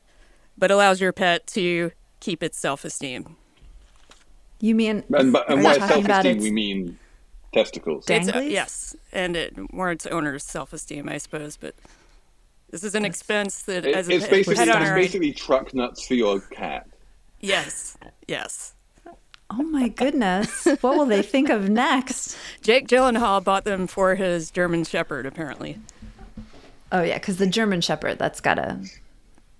but allows your pet to keep its self esteem. You mean and, by, and by self-esteem we mean testicles? It's, uh, yes, and it warrants owner's self-esteem, I suppose. But this is an expense that it, as a it's pet, basically pet owner, it's basically truck nuts for your cat. Yes, yes. Oh my goodness! what will they think of next? Jake Gyllenhaal bought them for his German Shepherd, apparently. Oh yeah, because the German Shepherd that's got to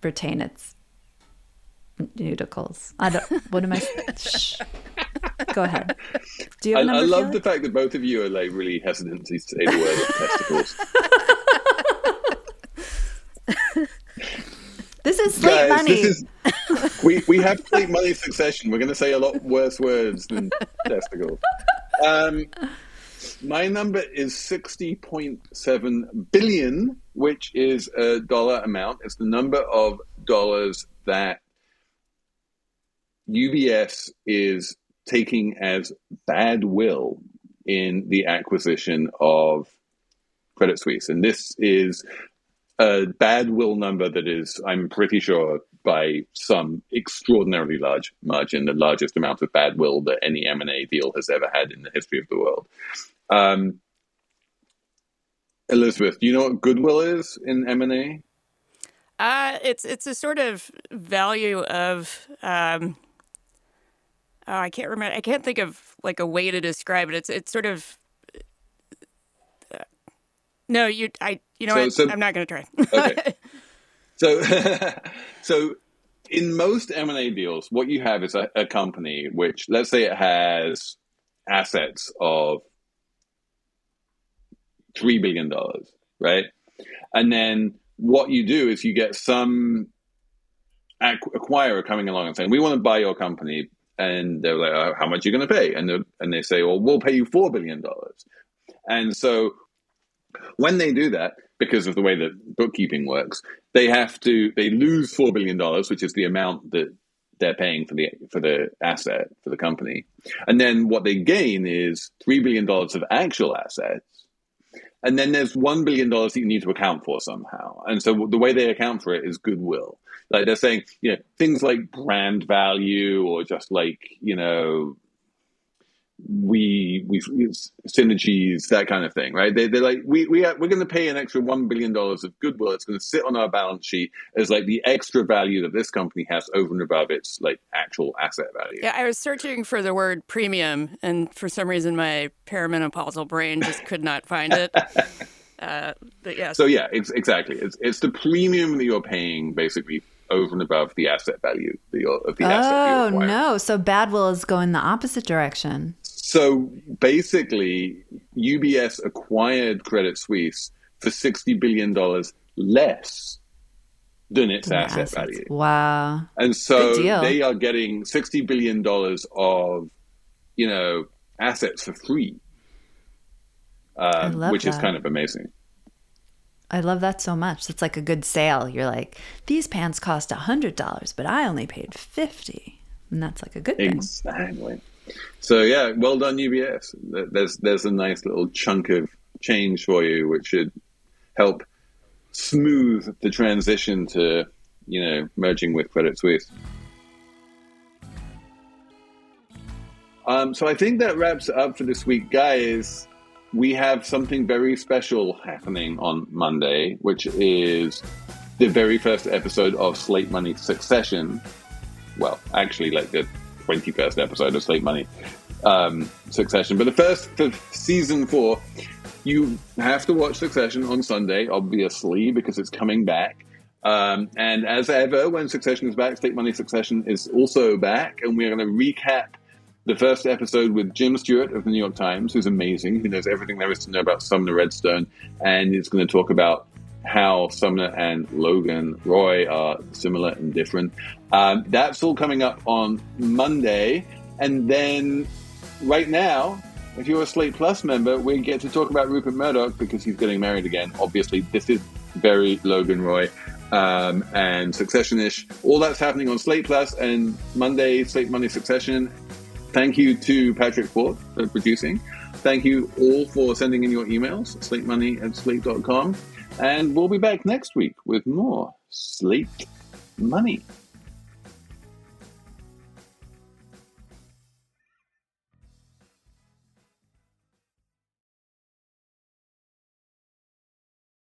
retain its Neuticles. I don't. What am I? Shh. Go ahead. Do you? I, Have a I love Felix? the fact that both of you are like really hesitant to say the word testicles. This is slate Guys, money. is we we have slate money succession. We're going to say a lot worse words than testicles. Um, my number is sixty point seven billion, which is a dollar amount. It's the number of dollars that UBS is taking as bad will in the acquisition of Credit Suisse, and this is a bad will number that is, I'm pretty sure, by some extraordinarily large margin, the largest amount of bad will that any M and A deal has ever had in the history of the world. Um, Elizabeth, do you know what goodwill is in M and A? Uh, it's it's a sort of value of um, oh, I can't remember. I can't think of like a way to describe it. It's it's sort of no, you I you know So- what? so- I'm not going to try. Okay. So, so in most M and A deals, what you have is a, a company which, let's say, it has assets of three billion dollars, right? And then what you do is you get some acquirer coming along and saying, "We want to buy your company," and they're like, oh, "How much are you going to pay?" And and they say, "Well, we'll pay you four billion dollars." And so when they do that, because of the way that bookkeeping works, they have to they lose four billion dollars, which is the amount that they're paying for the for the asset for the company, and then what they gain is three billion dollars of actual assets, and then there's one billion dollars that you need to account for somehow. And so the way they account for it is goodwill. Like they're saying, you know, things like brand value or just like you know we we synergies that kind of thing right they, they're like we, we are, we're going to pay an extra one billion dollars of goodwill it's going to sit on our balance sheet as like the extra value that this company has over and above its like actual asset value yeah i was searching for the word premium and for some reason my perimenopausal brain just could not find it uh, but yeah so yeah it's exactly it's, it's the premium that you're paying basically over and above the asset value of the, of the oh, asset. Oh no! So Badwill is going the opposite direction. So basically, UBS acquired Credit Suisse for $60 billion less than its than asset assets. value. Wow. And so they are getting $60 billion of, you know, assets for free, uh, which that. is kind of amazing. I love that so much. It's like a good sale. You're like, these pants cost $100, but I only paid 50 And that's like a good thing. Exactly. So yeah, well done UBS. There's there's a nice little chunk of change for you, which should help smooth the transition to you know merging with Credit Suisse. Um, so I think that wraps up for this week, guys. We have something very special happening on Monday, which is the very first episode of Slate Money Succession. Well, actually, like the 21st episode of Slate Money um, Succession. But the first for season four, you have to watch Succession on Sunday, obviously, because it's coming back. Um, and as ever, when Succession is back, Slate Money Succession is also back, and we're going to recap the first episode with Jim Stewart of the New York Times, who's amazing. He knows everything there is to know about Sumner Redstone, and he's going to talk about how Sumner and Logan Roy are similar and different. Um, that's all coming up on Monday. And then right now, if you're a Slate Plus member, we get to talk about Rupert Murdoch because he's getting married again. Obviously, this is very Logan Roy um, and Succession ish. All that's happening on Slate Plus and Monday, Slate Money Succession. Thank you to Patrick Fort for producing. Thank you all for sending in your emails, slatemoney at slate.com. And we'll be back next week with more Slate Money.